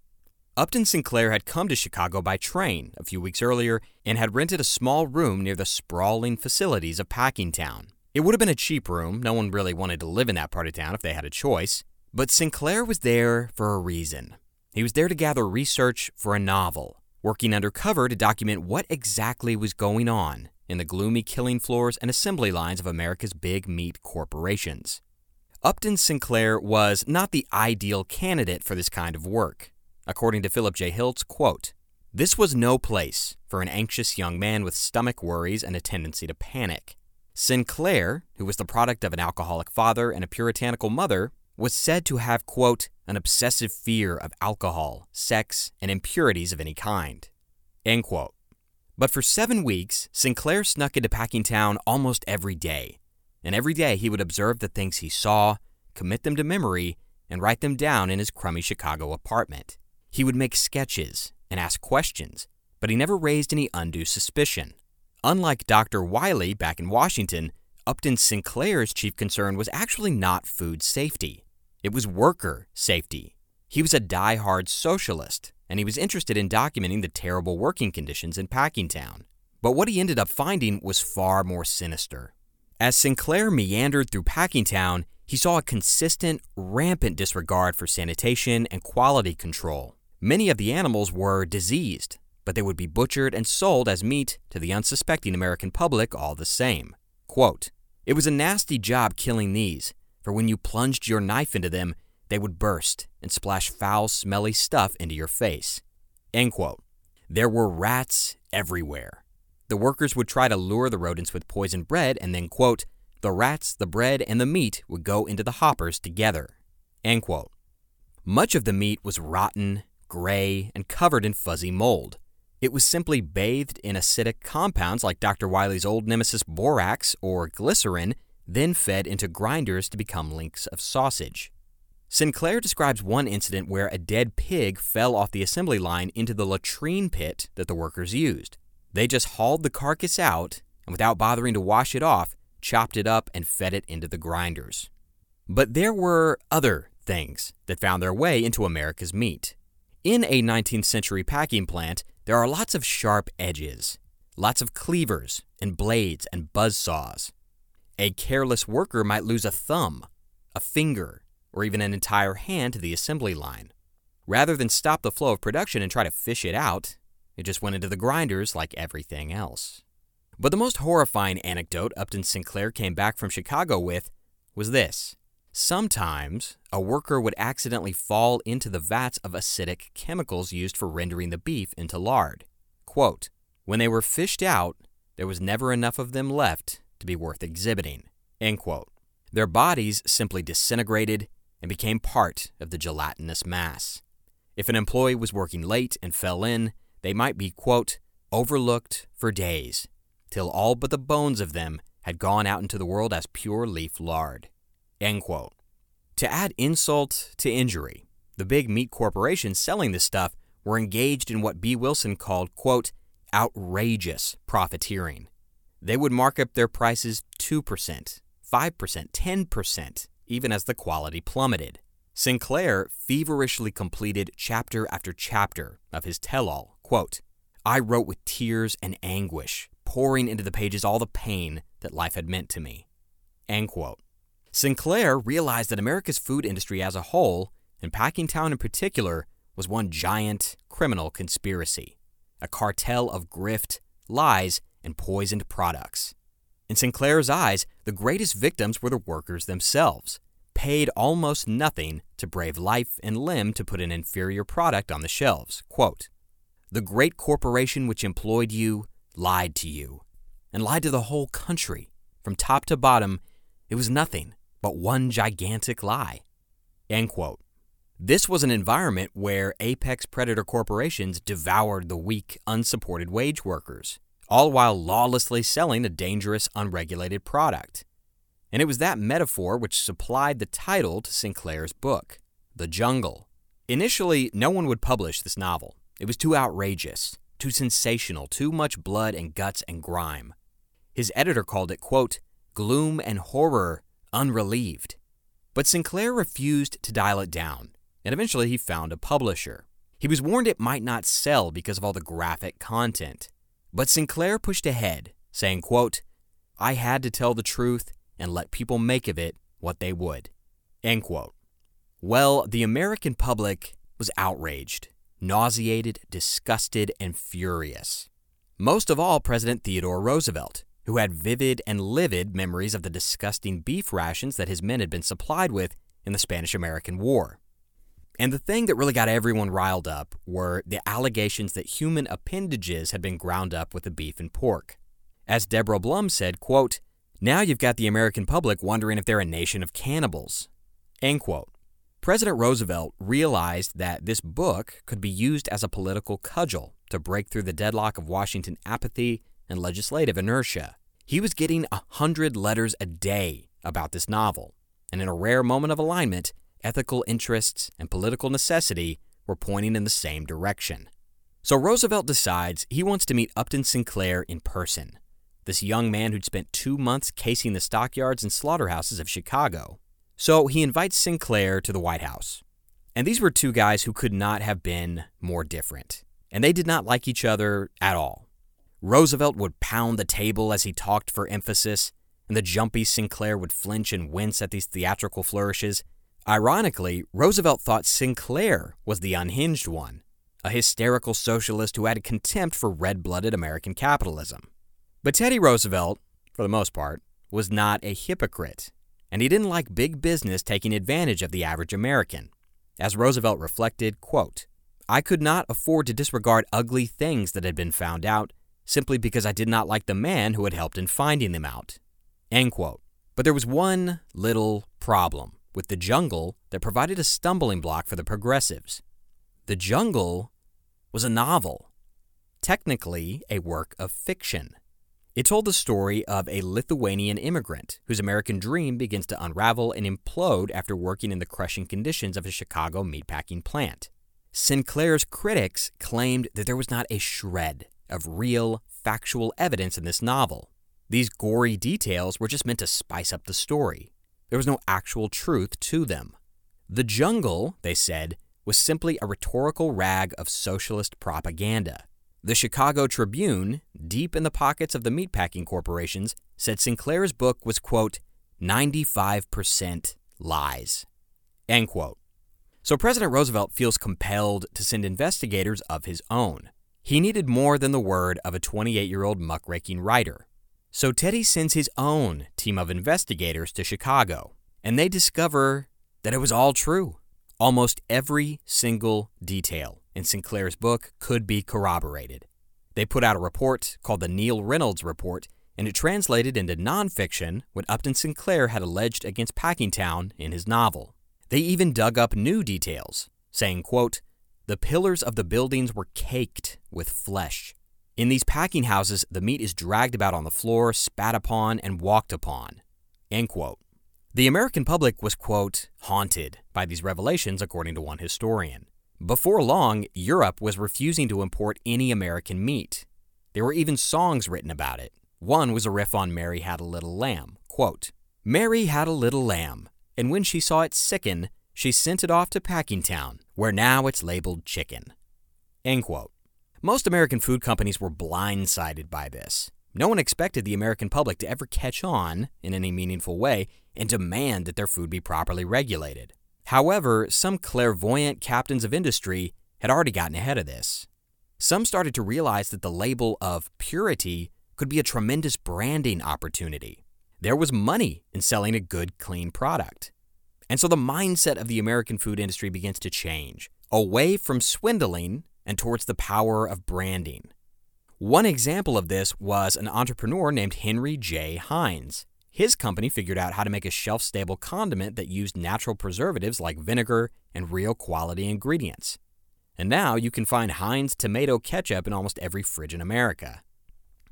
S1: Upton Sinclair had come to Chicago by train a few weeks earlier and had rented a small room near the sprawling facilities of Packingtown. It would have been a cheap room, no one really wanted to live in that part of town if they had a choice, but Sinclair was there for a reason. He was there to gather research for a novel, working undercover to document what exactly was going on in the gloomy killing floors and assembly lines of America's big meat corporations. Upton Sinclair was not the ideal candidate for this kind of work. According to Philip J. Hilts, quote, This was no place for an anxious young man with stomach worries and a tendency to panic. Sinclair, who was the product of an alcoholic father and a puritanical mother, was said to have, quote, an obsessive fear of alcohol, sex, and impurities of any kind, end quote. But for seven weeks, Sinclair snuck into Packingtown almost every day. And every day he would observe the things he saw, commit them to memory, and write them down in his crummy Chicago apartment. He would make sketches and ask questions, but he never raised any undue suspicion. Unlike Dr. Wiley back in Washington, Upton Sinclair's chief concern was actually not food safety. It was worker safety. He was a die-hard socialist and he was interested in documenting the terrible working conditions in Packingtown. But what he ended up finding was far more sinister. As Sinclair meandered through Packingtown, he saw a consistent, rampant disregard for sanitation and quality control. Many of the animals were diseased, but they would be butchered and sold as meat to the unsuspecting American public all the same. Quote, It was a nasty job killing these, for when you plunged your knife into them, they would burst and splash foul, smelly stuff into your face. End quote. There were rats everywhere. The workers would try to lure the rodents with poisoned bread and then, quote, the rats, the bread, and the meat would go into the hoppers together. End quote. Much of the meat was rotten, gray, and covered in fuzzy mold. It was simply bathed in acidic compounds like Dr. Wiley's old nemesis borax or glycerin, then fed into grinders to become links of sausage. Sinclair describes one incident where a dead pig fell off the assembly line into the latrine pit that the workers used. They just hauled the carcass out and, without bothering to wash it off, chopped it up and fed it into the grinders. But there were other things that found their way into America's meat. In a 19th century packing plant, there are lots of sharp edges, lots of cleavers and blades and buzz saws. A careless worker might lose a thumb, a finger, or even an entire hand to the assembly line. Rather than stop the flow of production and try to fish it out, it just went into the grinders like everything else. But the most horrifying anecdote Upton Sinclair came back from Chicago with was this. Sometimes, a worker would accidentally fall into the vats of acidic chemicals used for rendering the beef into lard. Quote, when they were fished out, there was never enough of them left to be worth exhibiting. End quote. Their bodies simply disintegrated and became part of the gelatinous mass. If an employee was working late and fell in, they might be, quote, overlooked for days, till all but the bones of them had gone out into the world as pure leaf lard. End quote. To add insult to injury, the big meat corporations selling this stuff were engaged in what Bee Wilson called, quote, outrageous profiteering. They would mark up their prices 2%, 5%, 10%, even as the quality plummeted. Sinclair feverishly completed chapter after chapter of his tell all. Quote, I wrote with tears and anguish, pouring into the pages all the pain that life had meant to me. End quote. Sinclair realized that America's food industry as a whole, and Packingtown in particular, was one giant criminal conspiracy, a cartel of grift, lies, and poisoned products. In Sinclair's eyes, the greatest victims were the workers themselves, paid almost nothing to brave life and limb to put an inferior product on the shelves. Quote, the great corporation which employed you lied to you, and lied to the whole country. From top to bottom, it was nothing but one gigantic lie. End quote. This was an environment where apex predator corporations devoured the weak, unsupported wage workers, all while lawlessly selling a dangerous, unregulated product. And it was that metaphor which supplied the title to Sinclair's book, The Jungle. Initially, no one would publish this novel. It was too outrageous, too sensational, too much blood and guts and grime. His editor called it, quote, gloom and horror unrelieved. But Sinclair refused to dial it down, and eventually he found a publisher. He was warned it might not sell because of all the graphic content. But Sinclair pushed ahead, saying, quote, I had to tell the truth and let people make of it what they would. End quote. Well, the American public was outraged nauseated, disgusted, and furious. Most of all, President Theodore Roosevelt, who had vivid and livid memories of the disgusting beef rations that his men had been supplied with in the Spanish American War. And the thing that really got everyone riled up were the allegations that human appendages had been ground up with the beef and pork. As Deborah Blum said, quote, Now you've got the American public wondering if they're a nation of cannibals. End quote. President Roosevelt realized that this book could be used as a political cudgel to break through the deadlock of Washington apathy and legislative inertia. He was getting a hundred letters a day about this novel, and in a rare moment of alignment, ethical interests and political necessity were pointing in the same direction. So Roosevelt decides he wants to meet Upton Sinclair in person, this young man who'd spent two months casing the stockyards and slaughterhouses of Chicago. So he invites Sinclair to the White House. And these were two guys who could not have been more different. And they did not like each other at all. Roosevelt would pound the table as he talked for emphasis, and the jumpy Sinclair would flinch and wince at these theatrical flourishes. Ironically, Roosevelt thought Sinclair was the unhinged one, a hysterical socialist who had contempt for red blooded American capitalism. But Teddy Roosevelt, for the most part, was not a hypocrite and he didn't like big business taking advantage of the average American. As Roosevelt reflected, quote, I could not afford to disregard ugly things that had been found out simply because I did not like the man who had helped in finding them out. End quote. But there was one little problem with the jungle that provided a stumbling block for the progressives. The jungle was a novel, technically a work of fiction. It told the story of a Lithuanian immigrant whose American dream begins to unravel and implode after working in the crushing conditions of a Chicago meatpacking plant. Sinclair's critics claimed that there was not a shred of real, factual evidence in this novel. These gory details were just meant to spice up the story. There was no actual truth to them. The jungle, they said, was simply a rhetorical rag of socialist propaganda. The Chicago Tribune, deep in the pockets of the meatpacking corporations, said Sinclair's book was, quote, 95% lies, end quote. So President Roosevelt feels compelled to send investigators of his own. He needed more than the word of a 28 year old muckraking writer. So Teddy sends his own team of investigators to Chicago, and they discover that it was all true. Almost every single detail in Sinclair's book could be corroborated. They put out a report called the Neill Reynolds Report, and it translated into nonfiction what Upton Sinclair had alleged against Packingtown in his novel. They even dug up new details, saying, quote, The pillars of the buildings were caked with flesh. In these packing houses, the meat is dragged about on the floor, spat upon, and walked upon. End quote. The American public was, quote, haunted by these revelations, according to one historian. Before long, Europe was refusing to import any American meat. There were even songs written about it. One was a riff on Mary Had a Little Lamb. Quote, Mary had a little lamb, and when she saw it sicken, she sent it off to Packingtown, where now it's labeled chicken. End quote. Most American food companies were blindsided by this. No one expected the American public to ever catch on in any meaningful way and demand that their food be properly regulated. However, some clairvoyant captains of industry had already gotten ahead of this. Some started to realize that the label of purity could be a tremendous branding opportunity. There was money in selling a good, clean product. And so the mindset of the American food industry begins to change away from swindling and towards the power of branding. One example of this was an entrepreneur named Henry J. Heinz. His company figured out how to make a shelf stable condiment that used natural preservatives like vinegar and real quality ingredients. And now you can find Heinz tomato ketchup in almost every fridge in America.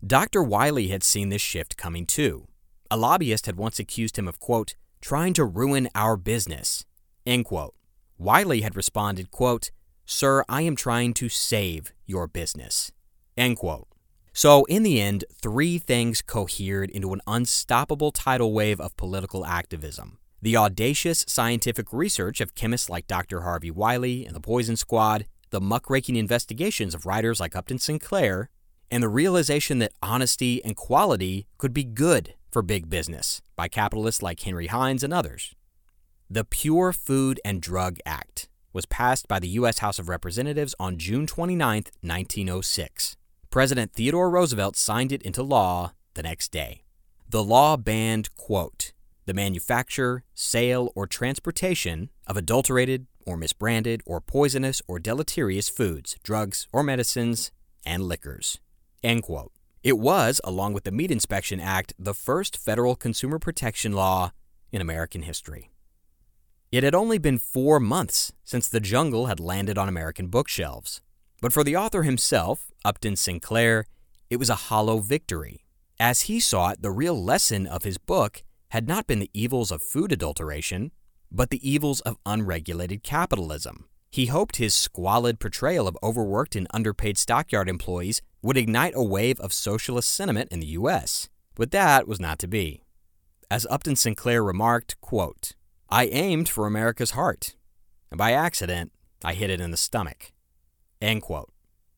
S1: Dr. Wiley had seen this shift coming too. A lobbyist had once accused him of, quote, trying to ruin our business, end quote. Wiley had responded, quote, Sir, I am trying to save your business, end quote. So, in the end, three things cohered into an unstoppable tidal wave of political activism. The audacious scientific research of chemists like Dr. Harvey Wiley and the Poison Squad, the muckraking investigations of writers like Upton Sinclair, and the realization that honesty and quality could be good for big business by capitalists like Henry Heinz and others. The Pure Food and Drug Act was passed by the U.S. House of Representatives on June 29, 1906. President Theodore Roosevelt signed it into law the next day. The law banned, quote, the manufacture, sale, or transportation of adulterated or misbranded or poisonous or deleterious foods, drugs, or medicines, and liquors. End quote. It was, along with the Meat Inspection Act, the first federal consumer protection law in American history. It had only been four months since The Jungle had landed on American bookshelves. But for the author himself, Upton Sinclair, it was a hollow victory. As he saw it, the real lesson of his book had not been the evils of food adulteration, but the evils of unregulated capitalism. He hoped his squalid portrayal of overworked and underpaid stockyard employees would ignite a wave of socialist sentiment in the U.S., but that was not to be. As Upton Sinclair remarked, quote, I aimed for America's heart, and by accident, I hit it in the stomach. End quote.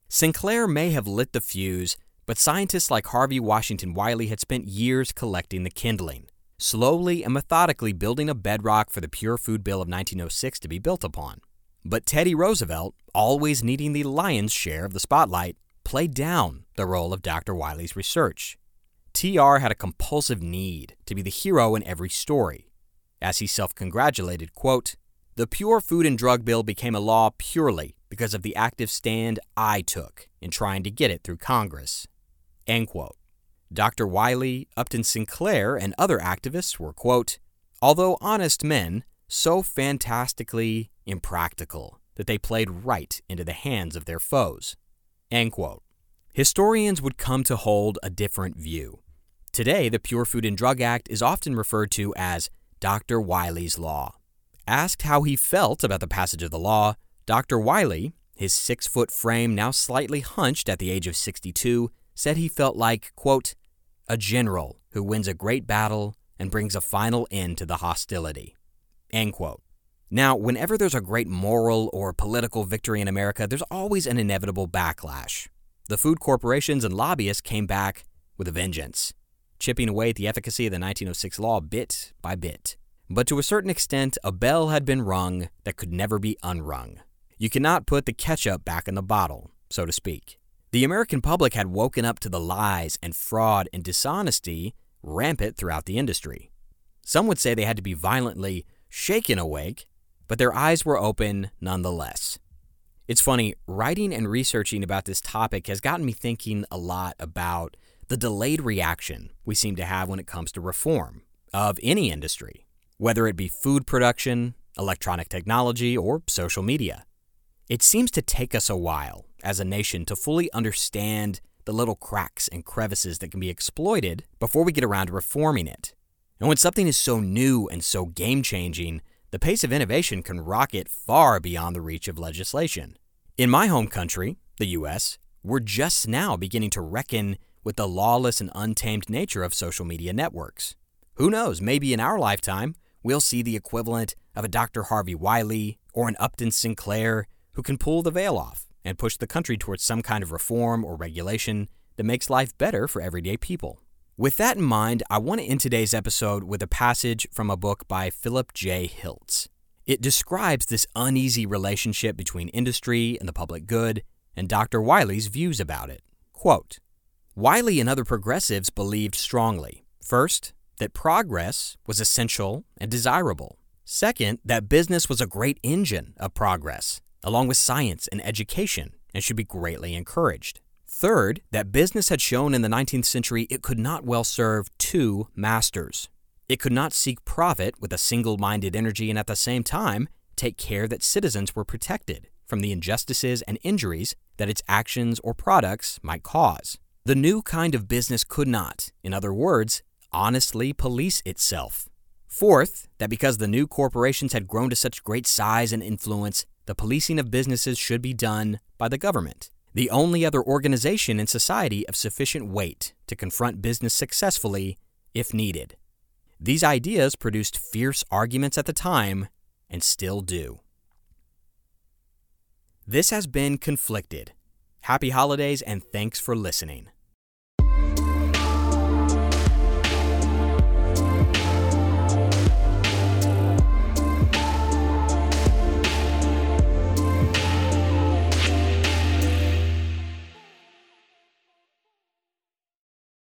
S1: Sinclair may have lit the fuse, but scientists like Harvey Washington Wiley had spent years collecting the kindling, slowly and methodically building a bedrock for the Pure Food Bill of 1906 to be built upon. But Teddy Roosevelt, always needing the lion's share of the spotlight, played down the role of Dr. Wiley's research. TR had a compulsive need to be the hero in every story. As he self congratulated, quote, The Pure Food and Drug Bill became a law purely because of the active stand I took in trying to get it through Congress. End quote. Dr. Wiley, Upton Sinclair, and other activists were, quote, although honest men, so fantastically impractical that they played right into the hands of their foes. Historians would come to hold a different view. Today, the Pure Food and Drug Act is often referred to as Dr. Wiley's Law. Asked how he felt about the passage of the law, Dr. Wiley, his six foot frame now slightly hunched at the age of 62, said he felt like, quote, a general who wins a great battle and brings a final end to the hostility. End quote. Now, whenever there's a great moral or political victory in America, there's always an inevitable backlash. The food corporations and lobbyists came back with a vengeance, chipping away at the efficacy of the 1906 law bit by bit. But to a certain extent, a bell had been rung that could never be unrung. You cannot put the ketchup back in the bottle, so to speak. The American public had woken up to the lies and fraud and dishonesty rampant throughout the industry. Some would say they had to be violently shaken awake but their eyes were open nonetheless. It's funny, writing and researching about this topic has gotten me thinking a lot about the delayed reaction we seem to have when it comes to reform of any industry, whether it be food production, electronic technology, or social media. It seems to take us a while as a nation to fully understand the little cracks and crevices that can be exploited before we get around to reforming it. And when something is so new and so game changing, the pace of innovation can rocket far beyond the reach of legislation. In my home country, the US, we're just now beginning to reckon with the lawless and untamed nature of social media networks. Who knows, maybe in our lifetime, we'll see the equivalent of a Dr. Harvey Wiley or an Upton Sinclair who can pull the veil off and push the country towards some kind of reform or regulation that makes life better for everyday people. With that in mind, I want to end today's episode with a passage from a book by Philip J. Hilts. It describes this uneasy relationship between industry and the public good and Dr. Wiley's views about it. Quote Wiley and other progressives believed strongly, first, that progress was essential and desirable. Second, that business was a great engine of progress, along with science and education, and should be greatly encouraged. Third, that business had shown in the 19th century it could not well serve two masters. It could not seek profit with a single minded energy and at the same time take care that citizens were protected from the injustices and injuries that its actions or products might cause. The new kind of business could not, in other words, honestly police itself. Fourth, that because the new corporations had grown to such great size and influence, the policing of businesses should be done by the government, the only other organization in society of sufficient weight to confront business successfully if needed. These ideas produced fierce arguments at the time and still do. This has been Conflicted. Happy holidays and thanks for listening.